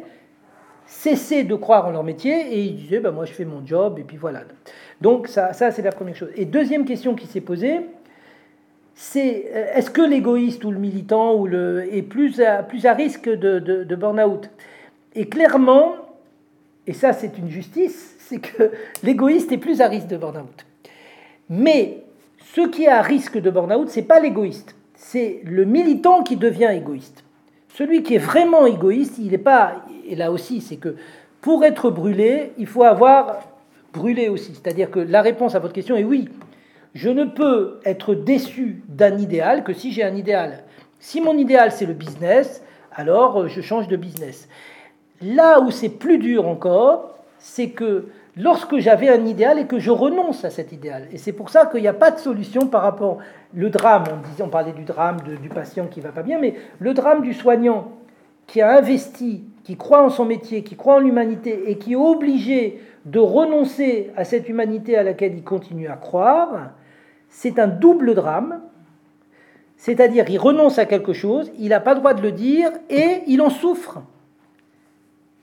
cessaient de croire en leur métier et ils disaient ben, Moi, je fais mon job, et puis voilà. Donc, ça, ça c'est la première chose. Et deuxième question qui s'est posée c'est euh, est-ce que l'égoïste ou le militant ou le, est plus à, plus à risque de burn-out? Et clairement, et ça c'est une justice, c'est que (laughs) l'égoïste est plus à risque de burn-out. Mais ce qui est à risque de burn-out, ce n'est pas l'égoïste, c'est le militant qui devient égoïste. Celui qui est vraiment égoïste, il n'est pas. Et là aussi, c'est que pour être brûlé, il faut avoir brûlé aussi. C'est-à-dire que la réponse à votre question est oui. Je ne peux être déçu d'un idéal que si j'ai un idéal. Si mon idéal c'est le business, alors euh, je change de business. Là où c'est plus dur encore, c'est que lorsque j'avais un idéal et que je renonce à cet idéal. Et c'est pour ça qu'il n'y a pas de solution par rapport le drame. On, parlait du drame du patient qui va pas bien, mais le drame du soignant qui a investi, qui croit en son métier, qui croit en l'humanité et qui est obligé de renoncer à cette humanité à laquelle il continue à croire, c'est un double drame. C'est-à-dire, il renonce à quelque chose, il n'a pas le droit de le dire et il en souffre.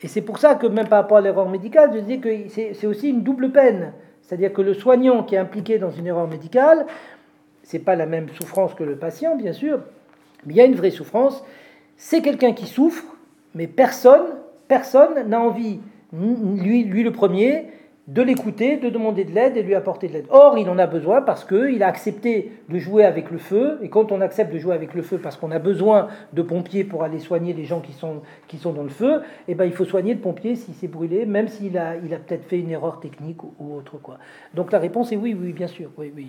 Et c'est pour ça que, même par rapport à l'erreur médicale, je dis que c'est aussi une double peine. C'est-à-dire que le soignant qui est impliqué dans une erreur médicale, ce n'est pas la même souffrance que le patient, bien sûr, mais il y a une vraie souffrance. C'est quelqu'un qui souffre, mais personne, personne n'a envie, lui, lui le premier, de l'écouter, de demander de l'aide et lui apporter de l'aide. Or, il en a besoin parce qu'il a accepté de jouer avec le feu, et quand on accepte de jouer avec le feu parce qu'on a besoin de pompiers pour aller soigner les gens qui sont, qui sont dans le feu, eh ben, il faut soigner le pompier s'il s'est brûlé, même s'il a, il a peut-être fait une erreur technique ou, autre. Quoi. Donc la réponse est oui, oui, bien sûr. Oui, oui,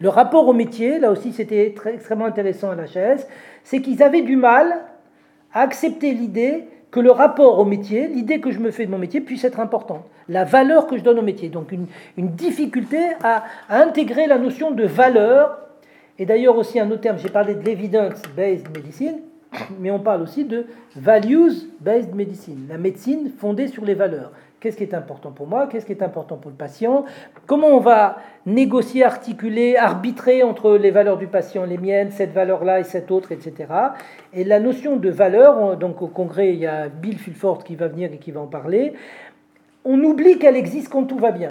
Le rapport au métier, là aussi c'était extrêmement intéressant à la chaise, c'est qu'ils avaient du mal à accepter l'idée que le rapport au métier, l'idée que je me fais de mon métier, puisse être importante. La valeur que je donne au métier. Donc une, difficulté à, intégrer la notion de valeur. Et d'ailleurs aussi un autre terme, j'ai parlé de l'evidence-based medicine, mais on parle aussi de values-based medicine, la médecine fondée sur les valeurs. Qu'est-ce qui est important pour moi? Qu'est-ce qui est important pour le patient? Comment on va négocier, articuler, arbitrer entre les valeurs du patient, les miennes, cette valeur-là et cette autre, etc. Et la notion de valeur, donc au congrès, il y a Bill Fulford qui va venir et qui va en parler, on oublie qu'elle existe quand tout va bien.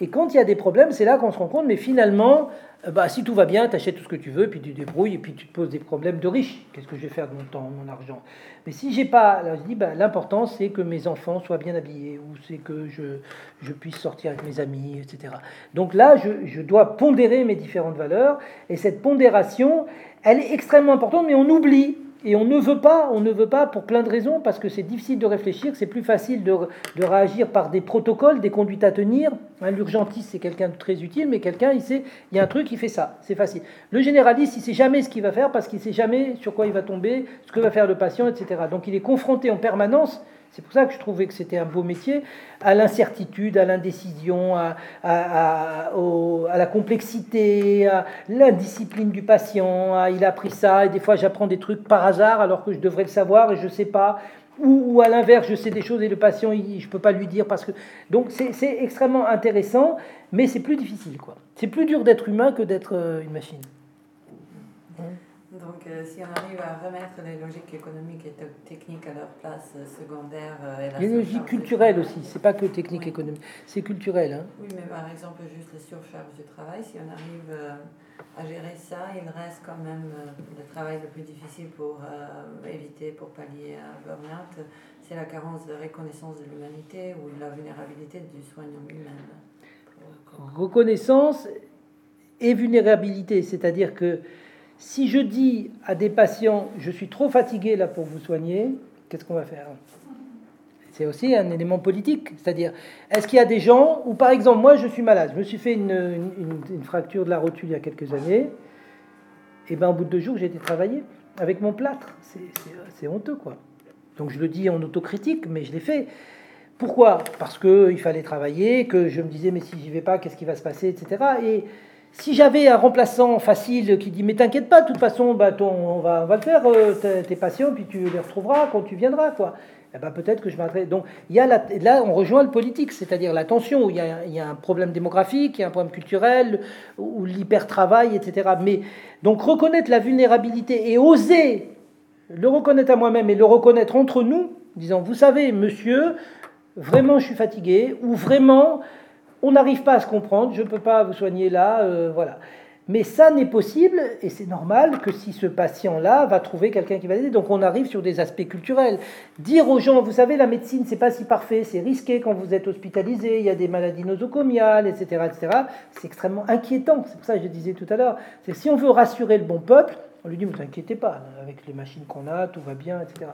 Et quand il y a des problèmes, c'est là qu'on se rend compte, mais finalement, euh, bah, si tout va bien, tu achètes tout ce que tu veux, puis tu débrouilles, et puis tu te poses des problèmes de riche. Qu'est-ce que je vais faire de mon temps, mon argent? Mais si j'ai pas, alors je dis, bah, l'important c'est que mes enfants soient bien habillés, ou c'est que je, je, puisse sortir avec mes amis, etc. Donc là, je, je dois pondérer mes différentes valeurs, et cette pondération, elle est extrêmement importante, mais on oublie et on ne veut pas, on ne veut pas pour plein de raisons, parce que c'est difficile de réfléchir, c'est plus facile de, réagir par des protocoles, des conduites à tenir. Hein, l'urgentiste, c'est quelqu'un de très utile, mais quelqu'un, il sait, il y a un truc, il fait ça, c'est facile. Le généraliste, il sait jamais ce qu'il va faire, parce qu'il sait jamais sur quoi il va tomber, ce que va faire le patient, etc. Donc il est confronté en permanence c'est pour ça que je trouvais que c'était un beau métier, à l'incertitude, à l'indécision, à, la complexité, à l'indiscipline du patient. il a pris ça et des fois j'apprends des trucs par hasard alors que je devrais le savoir et je ne sais pas. Ou, à l'inverse, je sais des choses et le patient, je ne peux pas lui dire parce que... Donc c'est extrêmement intéressant, mais c'est plus difficile. quoi. C'est plus dur d'être humain que d'être euh, une machine.
Donc, euh, si on arrive à remettre les logiques économiques et techniques à leur place euh, secondaire.
Euh, les logiques culturelles aussi, c'est pas que technique économique, c'est culturel. Hein.
Oui, mais par exemple, juste la surcharge du travail, si on arrive à gérer ça, il reste quand même le travail le plus difficile pour éviter, pour pallier un burn-out, c'est la carence de reconnaissance de l'humanité ou la vulnérabilité du soignant lui-même.
Reconnaissance et vulnérabilité, c'est-à-dire que si je dis à des patients, je suis trop fatigué là pour vous soigner, qu'est-ce qu'on va faire? C'est aussi un élément politique. C'est-à-dire, est-ce qu'il y a des gens où, par exemple, moi je suis malade, je me suis fait une, fracture de la rotule il y a quelques années, et bien au bout de deux jours, j'ai été travailler avec mon plâtre. C'est honteux, quoi. Donc je le dis en autocritique, mais je l'ai fait. Pourquoi? Parce qu'il fallait travailler, que je me disais, mais si j'y vais pas, qu'est-ce qui va se passer, etc. Et si j'avais un remplaçant facile qui dit mais t'inquiète pas, de toute façon, bah, on, va, on le faire, euh, tes patients, puis tu les retrouveras quand tu viendras, quoi. Eh ben, peut-être que je m'adresse. Donc il y a là, on rejoint le politique, c'est-à-dire la tension, où il y, a, il y, a, un problème démographique, il y a un problème culturel, ou l'hyper-travail, etc. Mais donc reconnaître la vulnérabilité et oser le reconnaître à moi-même et le reconnaître entre nous, disant vous savez, monsieur, vraiment je suis fatigué, ou vraiment on n'arrive pas à se comprendre, je ne peux pas vous soigner là, euh, voilà. Mais ça n'est possible, et c'est normal, que si ce patient-là va trouver quelqu'un qui va l'aider. Donc on arrive sur des aspects culturels. Dire aux gens, vous savez, la médecine, c'est pas si parfait, c'est risqué quand vous êtes hospitalisé, il y a des maladies nosocomiales, etc., etc. C'est extrêmement inquiétant. C'est pour ça que je disais tout à l'heure. C'est si on veut rassurer le bon peuple, on lui dit, vous inquiétez pas, avec les machines qu'on a, tout va bien, etc.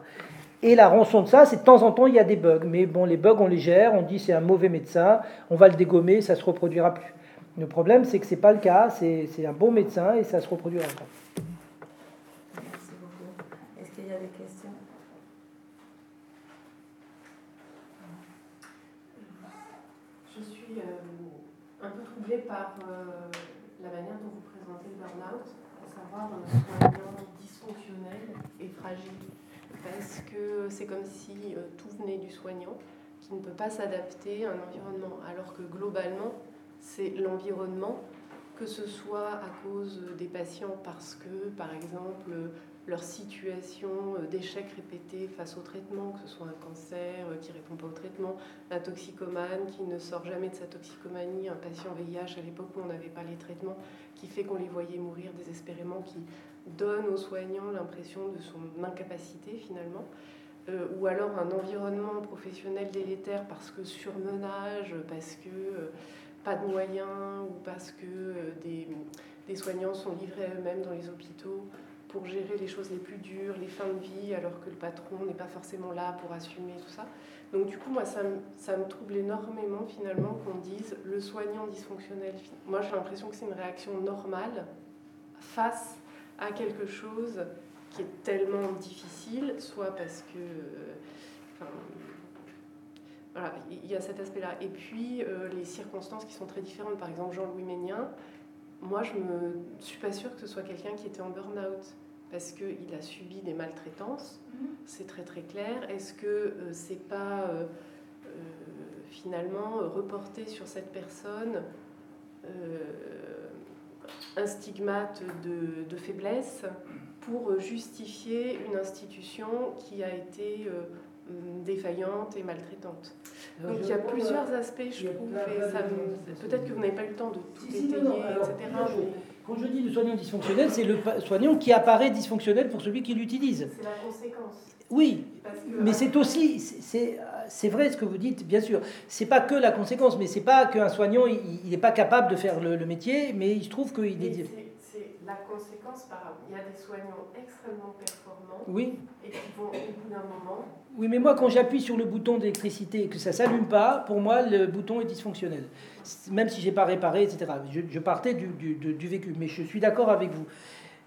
Et la rançon de ça, c'est de temps en temps, il y a des bugs. Mais bon, les bugs, on les gère, on dit c'est un mauvais médecin, on va le dégommer, ça ne se reproduira plus. Le problème, c'est que ce n'est pas le cas, c'est un bon médecin et ça se reproduira encore.
Merci beaucoup. Est-ce qu'il y a des questions?
Je suis euh, un peu troublée par euh, la manière dont vous présentez le burn-out, à savoir un soignant dysfonctionnel et fragile. Parce que c'est comme si euh, tout venait du soignant qui ne peut pas s'adapter à un environnement, alors que globalement, c'est l'environnement, que ce soit à cause des patients parce que, par exemple, leur situation d'échec répété face au traitement, que ce soit un cancer qui ne répond pas au traitement, un toxicomane qui ne sort jamais de sa toxicomanie, un patient VIH à l'époque où on n'avait pas les traitements, qui fait qu'on les voyait mourir désespérément, qui donne aux soignants l'impression de son incapacité finalement. Euh, ou alors un environnement professionnel délétère parce que surmenage, parce que euh, pas de moyens ou parce que euh, des, des, soignants sont livrés eux-mêmes dans les hôpitaux pour gérer les choses les plus dures, les fins de vie, alors que le patron n'est pas forcément là pour assumer tout ça. Donc du coup, moi, ça ça me trouble énormément finalement qu'on dise le soignant dysfonctionnel. Moi, j'ai l'impression que c'est une réaction normale face à quelque chose qui est tellement difficile, soit parce que... Euh, voilà, il y a cet aspect-là. Et puis, euh, les circonstances qui sont très différentes. Par exemple, Jean-Louis Ménien, moi, je ne suis pas sûre que ce soit quelqu'un qui était en burn-out parce qu'il a subi des maltraitances. Mm-hmm. C'est très très clair. Est-ce que euh, c'est pas euh, finalement reporté sur cette personne un stigmate de, de, faiblesse pour justifier une institution qui a été Hum, défaillante et maltraitante. Donc il y a plusieurs aspects, je trouve, peut-être que vous n'avez pas eu le temps de tout étayer, etc.
Quand je dis le soignant dysfonctionnel, c'est le soignant qui apparaît dysfonctionnel pour celui qui l'utilise.
C'est la conséquence.
Oui, mais c'est aussi, c'est vrai ce que vous dites, bien sûr. C'est pas que la conséquence, mais c'est pas qu'un soignant, il n'est pas capable de faire le, métier, mais il se trouve qu'il est...
C'est la conséquence, par il y a des soignants extrêmement performants
oui.
et qui vont au bout d'un moment
oui, mais moi, quand j'appuie sur le bouton d'électricité et que ça ne s'allume pas, pour moi, le bouton est dysfonctionnel. Même si je n'ai pas réparé, etc. Je, partais du, du, vécu. Mais je suis d'accord avec vous.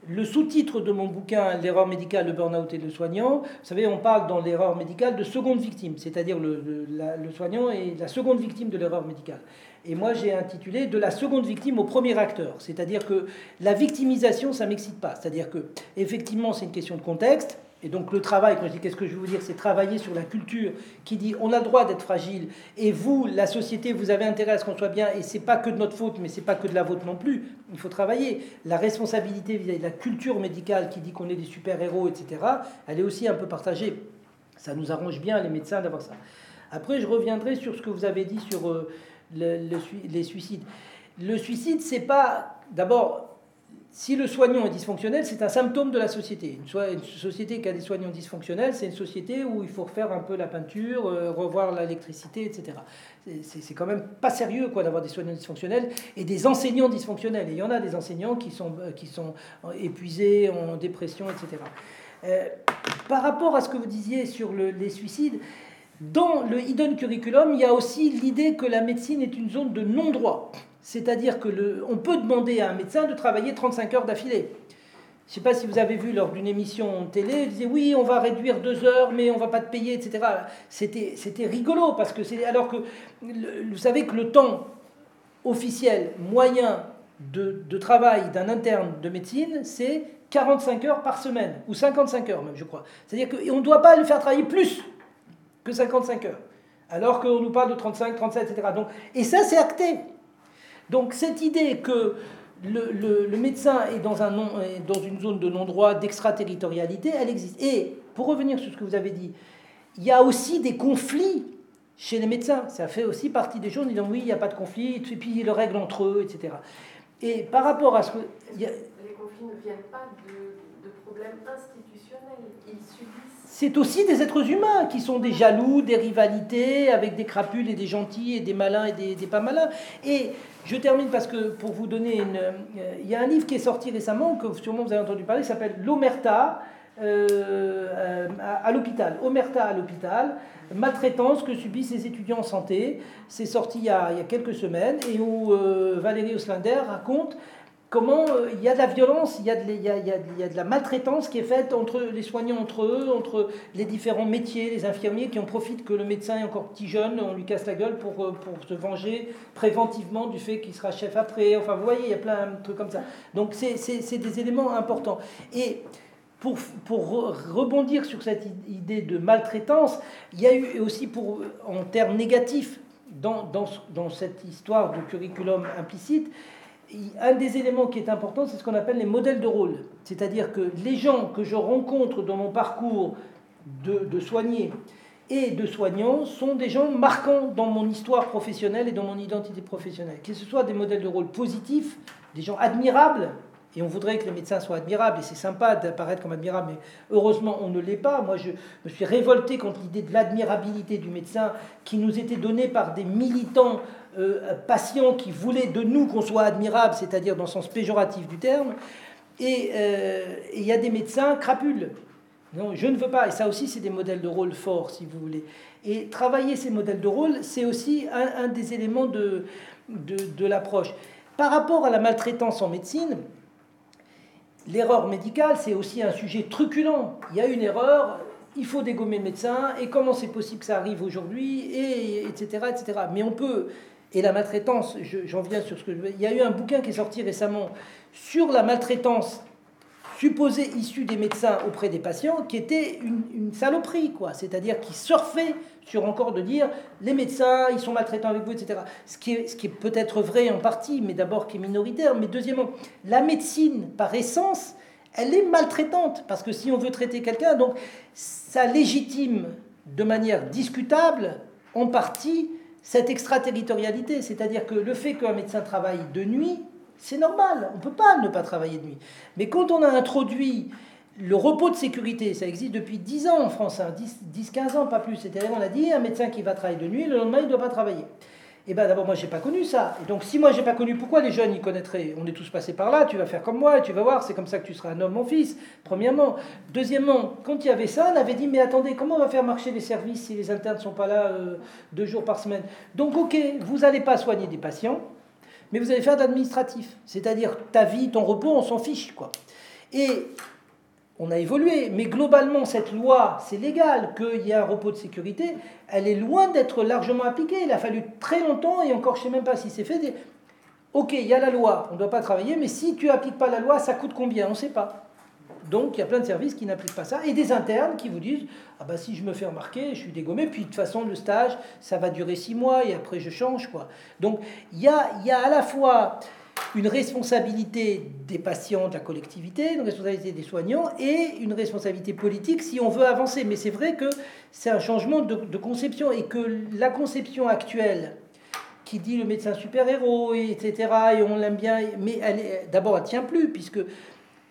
Le sous-titre de mon bouquin, L'erreur médicale, le burn-out et le soignant, vous savez, on parle dans l'erreur médicale de seconde victime, c'est-à-dire le, le, soignant est la seconde victime de l'erreur médicale. Et moi, j'ai intitulé De la seconde victime au premier acteur, c'est-à-dire que la victimisation, ça m'excite pas. C'est-à-dire que, effectivement, c'est une question de contexte et donc le travail, quand je dis qu'est-ce que je veux vous dire, c'est travailler sur la culture qui dit on a le droit d'être fragile et vous, la société, vous avez intérêt à ce qu'on soit bien et c'est pas que de notre faute, mais c'est pas que de la vôtre non plus. Il faut travailler. La responsabilité vis-à-vis de la culture médicale qui dit qu'on est des super-héros, etc., elle est aussi un peu partagée. Ça nous arrange bien, les médecins, d'avoir ça. Après, je reviendrai sur ce que vous avez dit sur euh, les suicides. Le suicide, c'est pas. D'abord, si le soignant est dysfonctionnel, c'est un symptôme de la société. Une, société qui a des soignants dysfonctionnels, c'est une société où il faut refaire un peu la peinture, euh, revoir l'électricité, etc. C'est quand même pas sérieux quoi d'avoir des soignants dysfonctionnels et des enseignants dysfonctionnels. Et il y en a des enseignants qui sont, euh, qui sont épuisés, en dépression, etc. Euh, par rapport à ce que vous disiez sur les suicides, dans le hidden curriculum, il y a aussi l'idée que la médecine est une zone de non-droit. C'est-à-dire que on peut demander à un médecin de travailler 35 heures d'affilée. Je ne sais pas si vous avez vu lors d'une émission télé, il disait oui, on va réduire deux heures, mais on va pas te payer, etc. C'était, c'était rigolo parce que c'est alors que vous savez que le temps officiel moyen de, de travail d'un interne de médecine, c'est 45 heures par semaine ou 55 heures même, je crois. C'est-à-dire qu'on ne doit pas le faire travailler plus que 55 heures, alors qu'on nous parle de 35, 37, etc. Donc, et ça, c'est acté. Donc cette idée que le, médecin est dans, un dans une zone de non-droit, d'extraterritorialité, elle existe. Et pour revenir sur ce que vous avez dit, il y a aussi des conflits chez les médecins. Ça fait aussi partie des choses, ils disent oui, il n'y a pas de conflit, et puis ils le règlent entre eux, etc. Et par rapport à ce que...
Les conflits ne viennent pas de, de problèmes institutionnels. Ils subissent.
C'est aussi des êtres humains qui sont des jaloux, des rivalités, avec des crapules et des gentils, et des malins et des, pas malins. Et je termine parce que pour vous donner une... euh, Il y a un livre qui est sorti récemment, que sûrement vous avez entendu parler, qui s'appelle L'Omerta euh, euh, à, l'hôpital. Omerta à l'hôpital, maltraitance que subissent les étudiants en santé. C'est sorti il y, a, quelques semaines et où Valérie Oslander raconte comment euh, il y a de la violence, il y a de, y a- la maltraitance qui est faite entre les soignants entre eux, entre les différents métiers, les infirmiers qui en profitent que le médecin est encore petit jeune, on lui casse la gueule pour, euh, se venger préventivement du fait qu'il sera chef après. Enfin, vous voyez, il y a plein de trucs comme ça. Donc, c'est- des éléments importants. Et pour, pour re- rebondir sur cette idée de maltraitance, il y a eu aussi, pour, en termes négatifs, dans, dans, ce- dans cette histoire de curriculum implicite, un des éléments qui est important, c'est ce qu'on appelle les modèles de rôle. C'est-à-dire que les gens que je rencontre dans mon parcours de, de soigné et de soignant sont des gens marquants dans mon histoire professionnelle et dans mon identité professionnelle. Que ce soit des modèles de rôle positifs, des gens admirables, et on voudrait que les médecins soient admirables, et c'est sympa d'apparaître comme admirable, mais heureusement on ne l'est pas. Moi je me suis révolté contre l'idée de l'admirabilité du médecin qui nous était donnée par des militants euh, patients qui voulaient de nous qu'on soit admirable, c'est-à-dire dans le sens péjoratif du terme. Et euh, et il y a des médecins crapules. Non, je ne veux pas. Et ça aussi, c'est des modèles de rôle forts, si vous voulez. Et travailler ces modèles de rôle, c'est aussi un, des éléments de, de l'approche. Par rapport à la maltraitance en médecine, l'erreur médicale, c'est aussi un sujet truculent. Il y a une erreur, il faut dégommer le médecin, et comment c'est possible que ça arrive aujourd'hui, et etc., etc. Mais on peut, et la maltraitance, je- j'en viens sur ce que je veux. Il y a eu un bouquin qui est sorti récemment sur la maltraitance supposée issue des médecins auprès des patients, qui était une, une saloperie, quoi. C'est-à-dire qui surfait sur encore de dire les médecins, ils sont maltraitants avec vous, etc. Ce qui est, ce qui est peut-être vrai en partie, mais d'abord qui est minoritaire. Mais deuxièmement, la médecine, par essence, elle est maltraitante, parce que si on veut traiter quelqu'un, donc ça légitime de manière discutable, en partie, cette extraterritorialité. C'est-à-dire que le fait qu'un médecin travaille de nuit, c'est normal, on ne peut pas ne pas travailler de nuit. Mais quand on a introduit le repos de sécurité, ça existe depuis 10 ans en France, hein, 10-15 ans, pas plus. C'est-à-dire on a dit un médecin qui va travailler de nuit, le lendemain il ne doit pas travailler. Et bien d'abord moi j'ai pas connu ça. Et donc si moi j'ai pas connu, pourquoi les jeunes y connaîtraient? On est tous passés par là, tu vas faire comme moi, et tu vas voir, c'est comme ça que tu seras un homme mon fils, premièrement. Deuxièmement, quand il y avait ça, on avait dit mais attendez, comment on va faire marcher les services si les internes ne sont pas là euh, deux jours par semaine? Donc ok, vous n'allez pas soigner des patients, mais vous allez faire d'administratif. C'est-à-dire ta vie, ton repos, on s'en fiche. quoi. Et on a évolué, mais globalement, cette loi, c'est légal qu'il y ait un repos de sécurité, elle est loin d'être largement appliquée. Il a fallu très longtemps, et encore je ne sais même pas si c'est fait. Ok, il y a la loi, on ne doit pas travailler, mais si tu n'appliques pas la loi, ça coûte combien? On ne sait pas. Donc il y a plein de services qui n'appliquent pas ça, et des internes qui vous disent Ah bah si je me fais remarquer, je suis dégommé, puis de toute façon le stage, ça va durer six mois, et après je change. quoi. Donc il y a, y a à la fois une responsabilité des patients, de la collectivité, une responsabilité des soignants et une responsabilité politique si on veut avancer. Mais c'est vrai que c'est un changement de, de conception et que la conception actuelle qui dit le médecin super-héros, et etc., et on l'aime bien, mais d'abord elle tient plus, puisque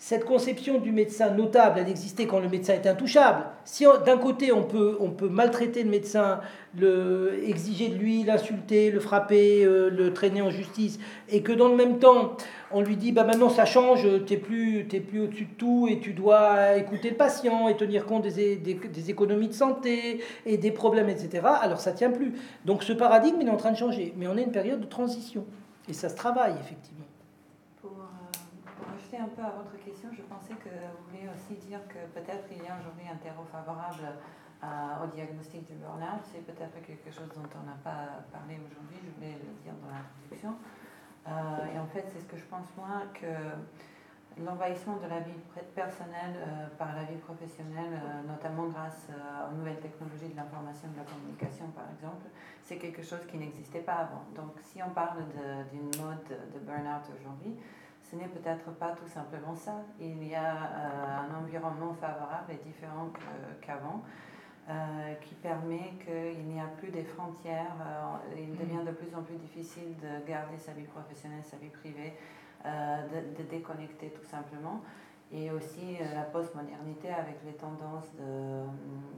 cette conception du médecin notable, elle existait quand le médecin est intouchable. Si d'un côté on peut, on peut maltraiter le médecin, le, exiger de lui, l'insulter, le frapper, euh, le traîner en justice, et que dans le même temps on lui dit bah maintenant ça change, t'es plus, plus au-dessus de tout et tu dois écouter le patient et tenir compte des économies de santé et des problèmes, etc. Alors ça tient plus. Donc ce paradigme il est en train de changer, mais on est une période de transition et ça se travaille effectivement.
Pour, euh, pour ajouter un peu à votre question, je pensais que vous vouliez aussi dire que peut-être il y a aujourd'hui un terreau favorable au diagnostic du burn-out. C'est peut-être quelque chose dont on n'a pas parlé aujourd'hui, je voulais le dire dans l'introduction. Euh, et en fait, c'est ce que je pense moi que l'envahissement de la vie personnelle euh, par la vie professionnelle, euh, notamment grâce euh, aux nouvelles technologies de l'information et de la communication, par exemple, c'est quelque chose qui n'existait pas avant. Donc, si on parle d'une mode de burn-out aujourd'hui, ce n'est peut-être pas tout simplement ça. Il y a euh, un environnement favorable et différent qu'avant. euh, qui permet qu'il n'y a plus des frontières. euh, il devient de plus en plus difficile de garder sa vie professionnelle, sa vie privée, de, déconnecter tout simplement. Et aussi la postmodernité avec les tendances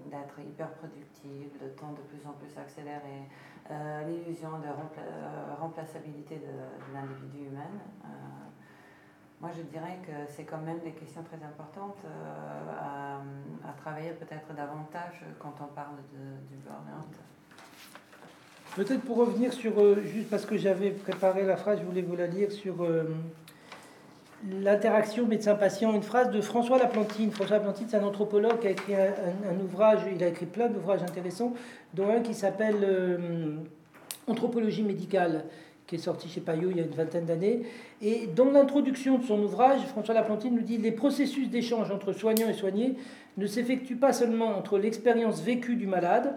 d'être hyper productive, le temps de plus en plus accéléré, l'illusion de remplaçabilité de l'individu humain. Moi, je dirais que c'est quand même des questions très importantes euh, à, travailler peut-être davantage quand on parle du burn-out.
Peut-être pour revenir sur, euh, juste parce que j'avais préparé la phrase, je voulais vous la lire, sur euh, l'interaction médecin-patient, une phrase de François Laplantine. François Laplantine, c'est un anthropologue qui a écrit un, ouvrage, il a écrit plein d'ouvrages intéressants, dont un qui s'appelle Anthropologie médicale qui est sorti chez Payot il y a une vingtaine d'années. Et dans l'introduction de son ouvrage, François Laplantine nous dit Les processus d'échange entre soignants et soignés ne s'effectuent pas seulement entre l'expérience vécue du malade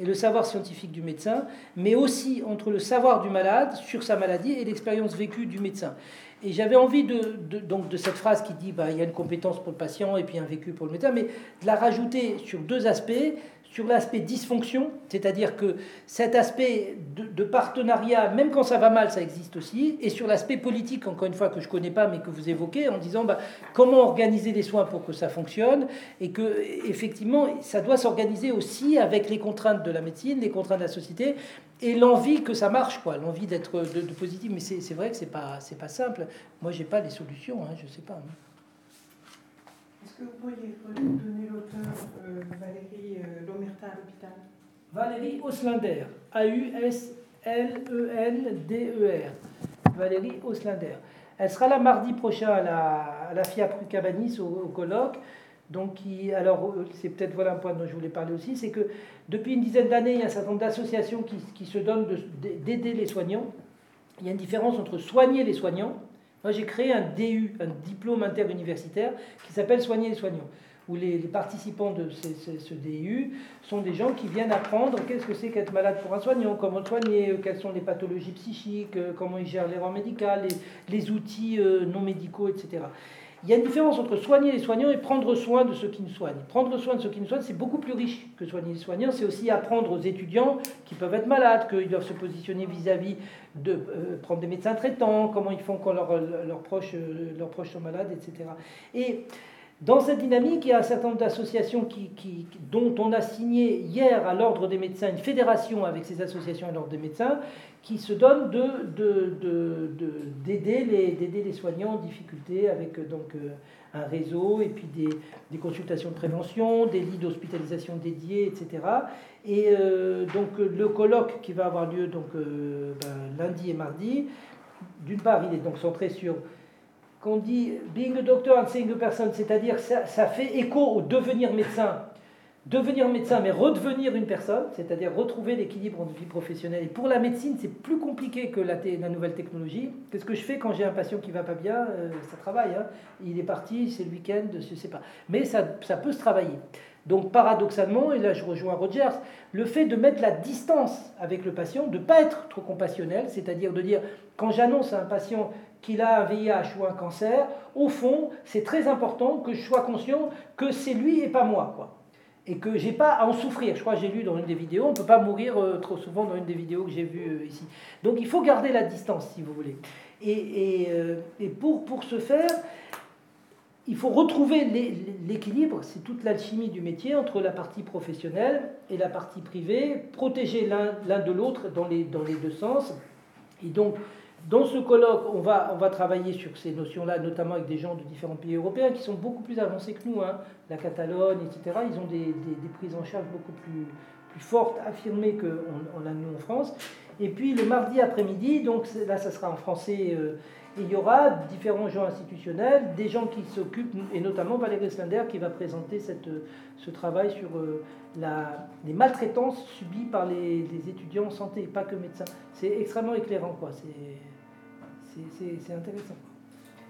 et le savoir scientifique du médecin, mais aussi entre le savoir du malade sur sa maladie et l'expérience vécue du médecin. Et j'avais envie de, donc de cette phrase qui dit bah, il y a une compétence pour le patient et puis un vécu pour le médecin, mais de la rajouter sur deux aspects sur l'aspect dysfonction, c'est-à-dire que cet aspect de, partenariat, même quand ça va mal, ça existe aussi, et sur l'aspect politique, encore une fois, que je ne connais pas, mais que vous évoquez, en disant bah, comment organiser les soins pour que ça fonctionne, et que effectivement, ça doit s'organiser aussi avec les contraintes de la médecine, les contraintes de la société, et l'envie que ça marche, quoi, l'envie d'être de, positif. Mais c'est vrai que c'est pas, pas simple. Moi, j'ai pas les solutions, hein, je sais pas. Hein.
Est-ce que vous pourriez donner l'auteur euh, Valérie euh, Lomerta à l'hôpital
Valérie Oslander, A-U-S-L-E-N-D-E-R. Valérie Oslander. Elle sera là mardi prochain à la, à la FIAP Cabanis au, colloque. Donc, alors, euh, c'est peut-être voilà un point dont je voulais parler aussi, c'est que depuis une dizaine d'années, il y a un certain nombre d'associations qui, qui, se donnent d'aider les soignants. Il y a une différence entre soigner les soignants moi, j'ai créé un DU, un diplôme interuniversitaire, qui s'appelle Soigner les soignants, où les, participants de ce, DU sont des gens qui viennent apprendre qu'est-ce que c'est qu'être malade pour un soignant, comment soigner, euh, quelles sont les pathologies psychiques, euh, comment ils gèrent l'erreur médicale, les, les outils euh, non médicaux, etc. Il y a une différence entre soigner les soignants et prendre soin de ceux qui nous soignent. Prendre soin de ceux qui nous soignent, c'est beaucoup plus riche que soigner les soignants. C'est aussi apprendre aux étudiants qui peuvent être malades, qu'ils doivent se positionner vis-à-vis de euh, prendre des médecins traitants, comment ils font quand leurs proches, euh, leurs proches sont malades, etc. Et dans cette dynamique, il y a un certain nombre d'associations dont on a signé hier à l'Ordre des médecins une fédération avec ces associations à l'Ordre des médecins qui se donnent d'aider de, de, les, les soignants en difficulté avec euh, donc, euh, un réseau et puis des, des consultations de prévention, des lits d'hospitalisation dédiés, etc. Et euh, donc le colloque qui va avoir lieu donc, ben, lundi et mardi, d'une part, il est donc centré sur qu'on dit being a doctor and seeing a person, c'est-à-dire ça, fait écho au devenir médecin. Devenir médecin, mais redevenir une personne, c'est-à-dire retrouver l'équilibre entre vie professionnelle. Et pour la médecine, c'est plus compliqué que la, la nouvelle technologie. Qu'est-ce que je fais quand j'ai un patient qui va pas bien euh, Ça travaille. Hein. Il est parti, c'est le week-end, je sais pas. Mais ça, ça peut se travailler. Donc paradoxalement, et là je rejoins Rogers, le fait de mettre la distance avec le patient, de ne pas être trop compassionnel, c'est-à-dire de dire, quand j'annonce à un patient qu'il a un VIH ou un cancer, au fond, c'est très important que je sois conscient que c'est lui et pas moi. Quoi. Et que j'ai pas à en souffrir. Je crois que j'ai lu dans une des vidéos, on ne peut pas mourir euh, trop souvent dans une des vidéos que j'ai vues euh, ici. Donc il faut garder la distance, si vous voulez. Et, et, euh, et pour, pour ce faire, il faut retrouver l'équilibre, c'est toute l'alchimie du métier entre la partie professionnelle et la partie privée, protéger l'un de l'autre dans les, dans les deux sens. Et donc, dans ce colloque, on va, on va travailler sur ces notions-là, notamment avec des gens de différents pays européens qui sont beaucoup plus avancés que nous, hein. la Catalogne, etc. Ils ont des, des, prises en charge beaucoup plus, plus fortes, affirmées qu'on a nous en France. Et puis le mardi après-midi, donc là, ça sera en français, euh, il y aura différents gens institutionnels, des gens qui s'occupent, et notamment Valérie Slender qui va présenter cette, ce travail sur euh, la, les maltraitances subies par les, les, étudiants en santé, pas que médecins. C'est extrêmement éclairant, quoi. C'est c'est intéressant.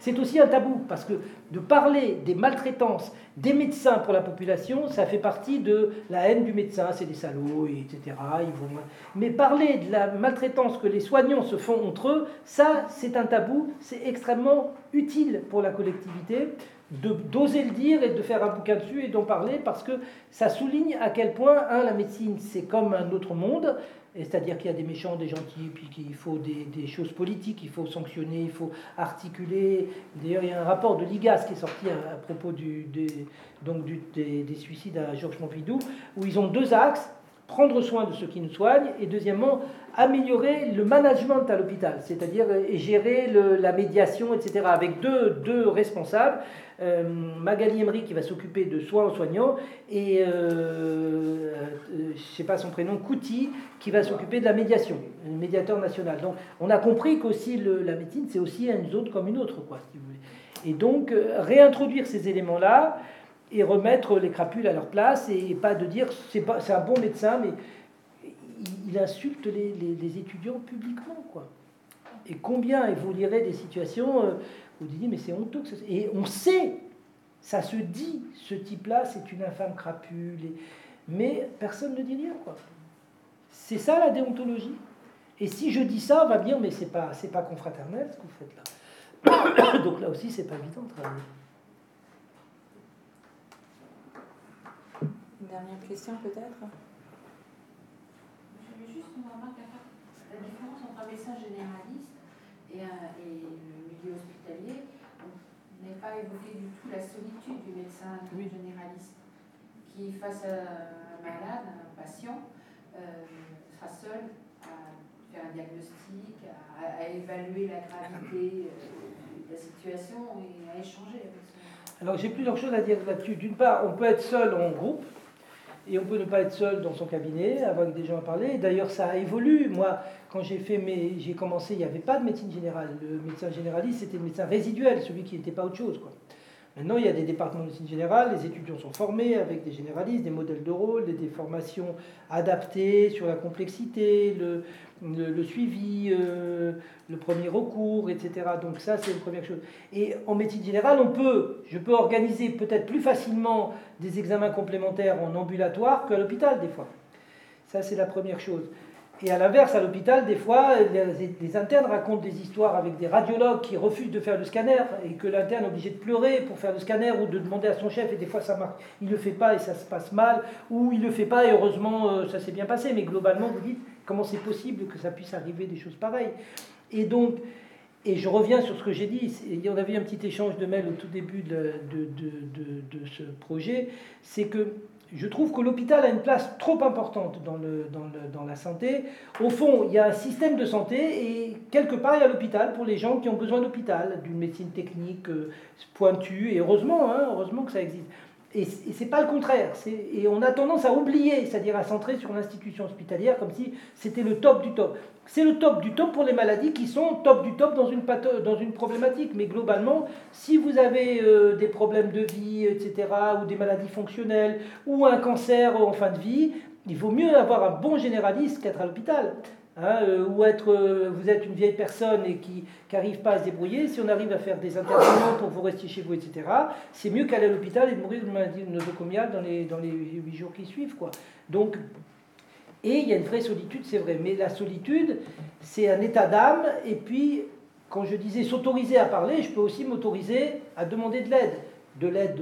C'est aussi un tabou, parce que de parler des maltraitances des médecins pour la population, ça fait partie de la haine du médecin, c'est des salauds, etc. Ils vont... Mais parler de la maltraitance que les soignants se font entre eux, ça, c'est un tabou, c'est extrêmement utile pour la collectivité d'oser le dire et de faire un bouquin dessus et d'en parler, parce que ça souligne à quel point, un, la médecine, c'est comme un autre monde, C'est-à-dire qu'il y a des méchants, des gentils, puis qu'il faut des, choses politiques, il faut sanctionner, il faut articuler. D'ailleurs, il y a un rapport de l'IGAS qui est sorti à, propos du, des, donc des, des, suicides à Georges Pompidou, où ils ont deux axes prendre soin de ceux qui nous soignent, et deuxièmement, améliorer le management à l'hôpital, c'est-à-dire euh, gérer la médiation, etc., avec deux, deux responsables, Magali Emery qui va s'occuper de soins aux soignants, et euh, euh, je sais pas son prénom, Kouti qui va s'occuper de la médiation, le médiateur national. Donc on a compris qu'aussi la médecine, c'est aussi une zone comme une autre, quoi. Et donc réintroduire ces éléments-là, et remettre les crapules à leur place et pas de dire c'est c'est un bon médecin mais il, insulte les, étudiants publiquement quoi. Et combien vous lirez des situations euh, vous dites mais c'est honteux que et on sait ça se dit ce type-là c'est une infâme crapule mais personne ne dit rien quoi. C'est ça la déontologie? Et si je dis ça, on va me dire mais c'est pas c'est pas confraternel ce que vous faites là. (coughs) Donc là aussi c'est pas évident de travailler.
dernière question peut-être?
J'avais juste une remarque à faire. La différence entre un médecin généraliste et, le milieu hospitalier, on n'est pas évoqué du tout la solitude du médecin généraliste qui, face à un malade, un patient, euh, sera seul à faire un diagnostic, à, évaluer la gravité euh, de la situation et à échanger avec son.
Alors j'ai plusieurs choses à dire là-dessus. D'une part, on peut être seul en groupe, et on peut ne pas être seul dans son cabinet, avoir des gens à parler. D'ailleurs, ça a évolué. Moi, quand j'ai fait mes, j'ai commencé, il n'y avait pas de médecine générale. Le médecin généraliste, c'était le médecin résiduel, celui qui n'était pas autre chose. Quoi. Maintenant, il y a des départements de médecine générale, les étudiants sont formés avec des généralistes, des modèles de rôle, des, formations adaptées sur la complexité, le, suivi, euh, le premier recours, etc. Donc ça, c'est une première chose. Et en médecine générale, on peut, je peux organiser peut-être plus facilement des examens complémentaires en ambulatoire qu'à l'hôpital, des fois. Ça, c'est la première chose. Et à l'inverse, à l'hôpital, des fois, les, internes racontent des histoires avec des radiologues qui refusent de faire le scanner et que l'interne est obligé de pleurer pour faire le scanner ou de demander à son chef et des fois ça marche. Il ne le fait pas et ça se passe mal ou il ne le fait pas et heureusement euh, ça s'est bien passé. Mais globalement, vous dites comment c'est possible que ça puisse arriver des choses pareilles? Et donc, et je reviens sur ce que j'ai dit, en avait un petit échange de mails au tout début de, de, de ce projet, c'est que je trouve que l'hôpital a une place trop importante dans, le, la santé. Au fond, il y a un système de santé et quelque part, il y a l'hôpital pour les gens qui ont besoin d'hôpital, d'une médecine technique euh, pointue, et heureusement, hein, heureusement que ça existe. Et, ce n'est pas le contraire. Et on a tendance à oublier, c'est-à-dire à centrer sur l'institution hospitalière comme si c'était le top du top. C'est le top du top pour les maladies qui sont top du top dans une, dans une problématique. Mais globalement, si vous avez euh, des problèmes de vie, etc., ou des maladies fonctionnelles, ou un cancer en fin de vie, il vaut mieux avoir un bon généraliste qu'être à l'hôpital. Hein, euh, ou être, euh, vous êtes une vieille personne et qui n'arrive pas à se débrouiller, si on arrive à faire des interventions pour vous rester chez vous, etc., c'est mieux qu'aller à l'hôpital et de mourir d'une maladie nosocomiale dans les, dans les 8 jours qui suivent. Quoi. Donc, et il y a une vraie solitude, c'est vrai, mais la solitude, c'est un état d'âme, et puis, quand je disais s'autoriser à parler, je peux aussi m'autoriser à demander de l'aide, de l'aide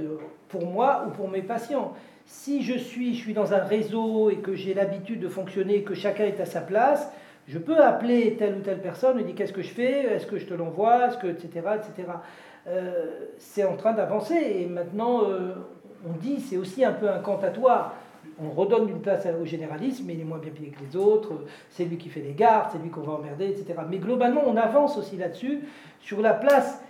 pour moi ou pour mes patients. Si je suis, je suis dans un réseau et que j'ai l'habitude de fonctionner, que chacun est à sa place, je peux appeler telle ou telle personne et dire qu'est-ce que je fais, est-ce que je te l'envoie, est-ce que, etc., etc. Euh, c'est en train d'avancer et maintenant euh, on dit c'est aussi un peu incantatoire. On redonne une place au généralisme, mais il est moins bien payé que les autres, c'est lui qui fait les gardes, c'est lui qu'on va emmerder, etc. Mais globalement, on avance aussi là-dessus, sur la place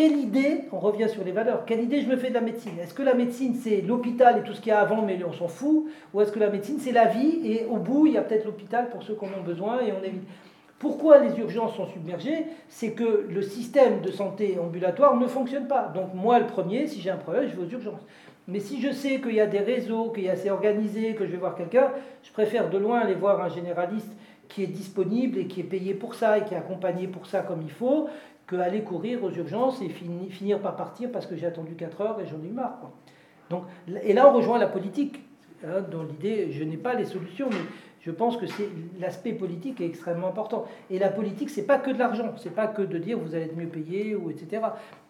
quelle idée, on revient sur les valeurs, quelle idée je me fais de la médecine? Est-ce que la médecine c'est l'hôpital et tout ce qu'il y a avant, mais on s'en fout? Ou est-ce que la médecine c'est la vie et au bout il y a peut-être l'hôpital pour ceux qui en ont besoin et on évite? Pourquoi les urgences sont submergées? C'est que le système de santé ambulatoire ne fonctionne pas. Donc moi le premier, si j'ai un problème, je vais aux urgences. Mais si je sais qu'il y a des réseaux, qu'il y a assez organisé, que je vais voir quelqu'un, je préfère de loin aller voir un généraliste qui est disponible et qui est payé pour ça et qui est accompagné pour ça comme il faut, aller courir aux urgences et finir par partir parce que j'ai attendu 4 heures et j'en ai marre. Donc, et là, on rejoint la politique. hein, dans l'idée, je n'ai pas les solutions, mais je pense que c'est l'aspect politique est extrêmement important. Et la politique, c'est pas que de l'argent, c'est pas que de dire vous allez être mieux payé ou etc.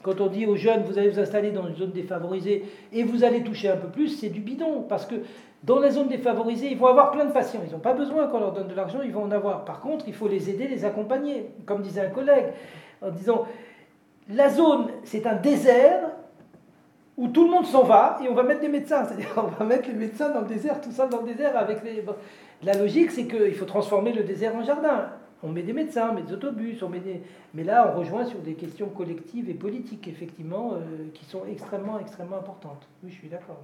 Quand on dit aux jeunes vous allez vous installer dans une zone défavorisée et vous allez toucher un peu plus, c'est du bidon parce que dans les zones défavorisées, ils vont avoir plein de patients. Ils n'ont pas besoin qu'on leur donne de l'argent, ils vont en avoir. Par contre, il faut les aider, les accompagner. Comme disait un collègue, en disant la zone, c'est un désert où tout le monde s'en va et on va mettre des médecins. C'est-à-dire on va mettre les médecins dans le désert, tout ça dans le désert avec les. La logique, c'est qu'il faut transformer le désert en jardin. On met des médecins, on met des autobus, on met des... mais là, on rejoint sur des questions collectives et politiques, effectivement, euh, qui sont extrêmement, extrêmement importantes. Oui, je suis d'accord.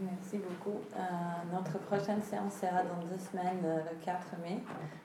Merci beaucoup. Euh, notre prochaine séance sera dans deux semaines, euh, le 4 mai.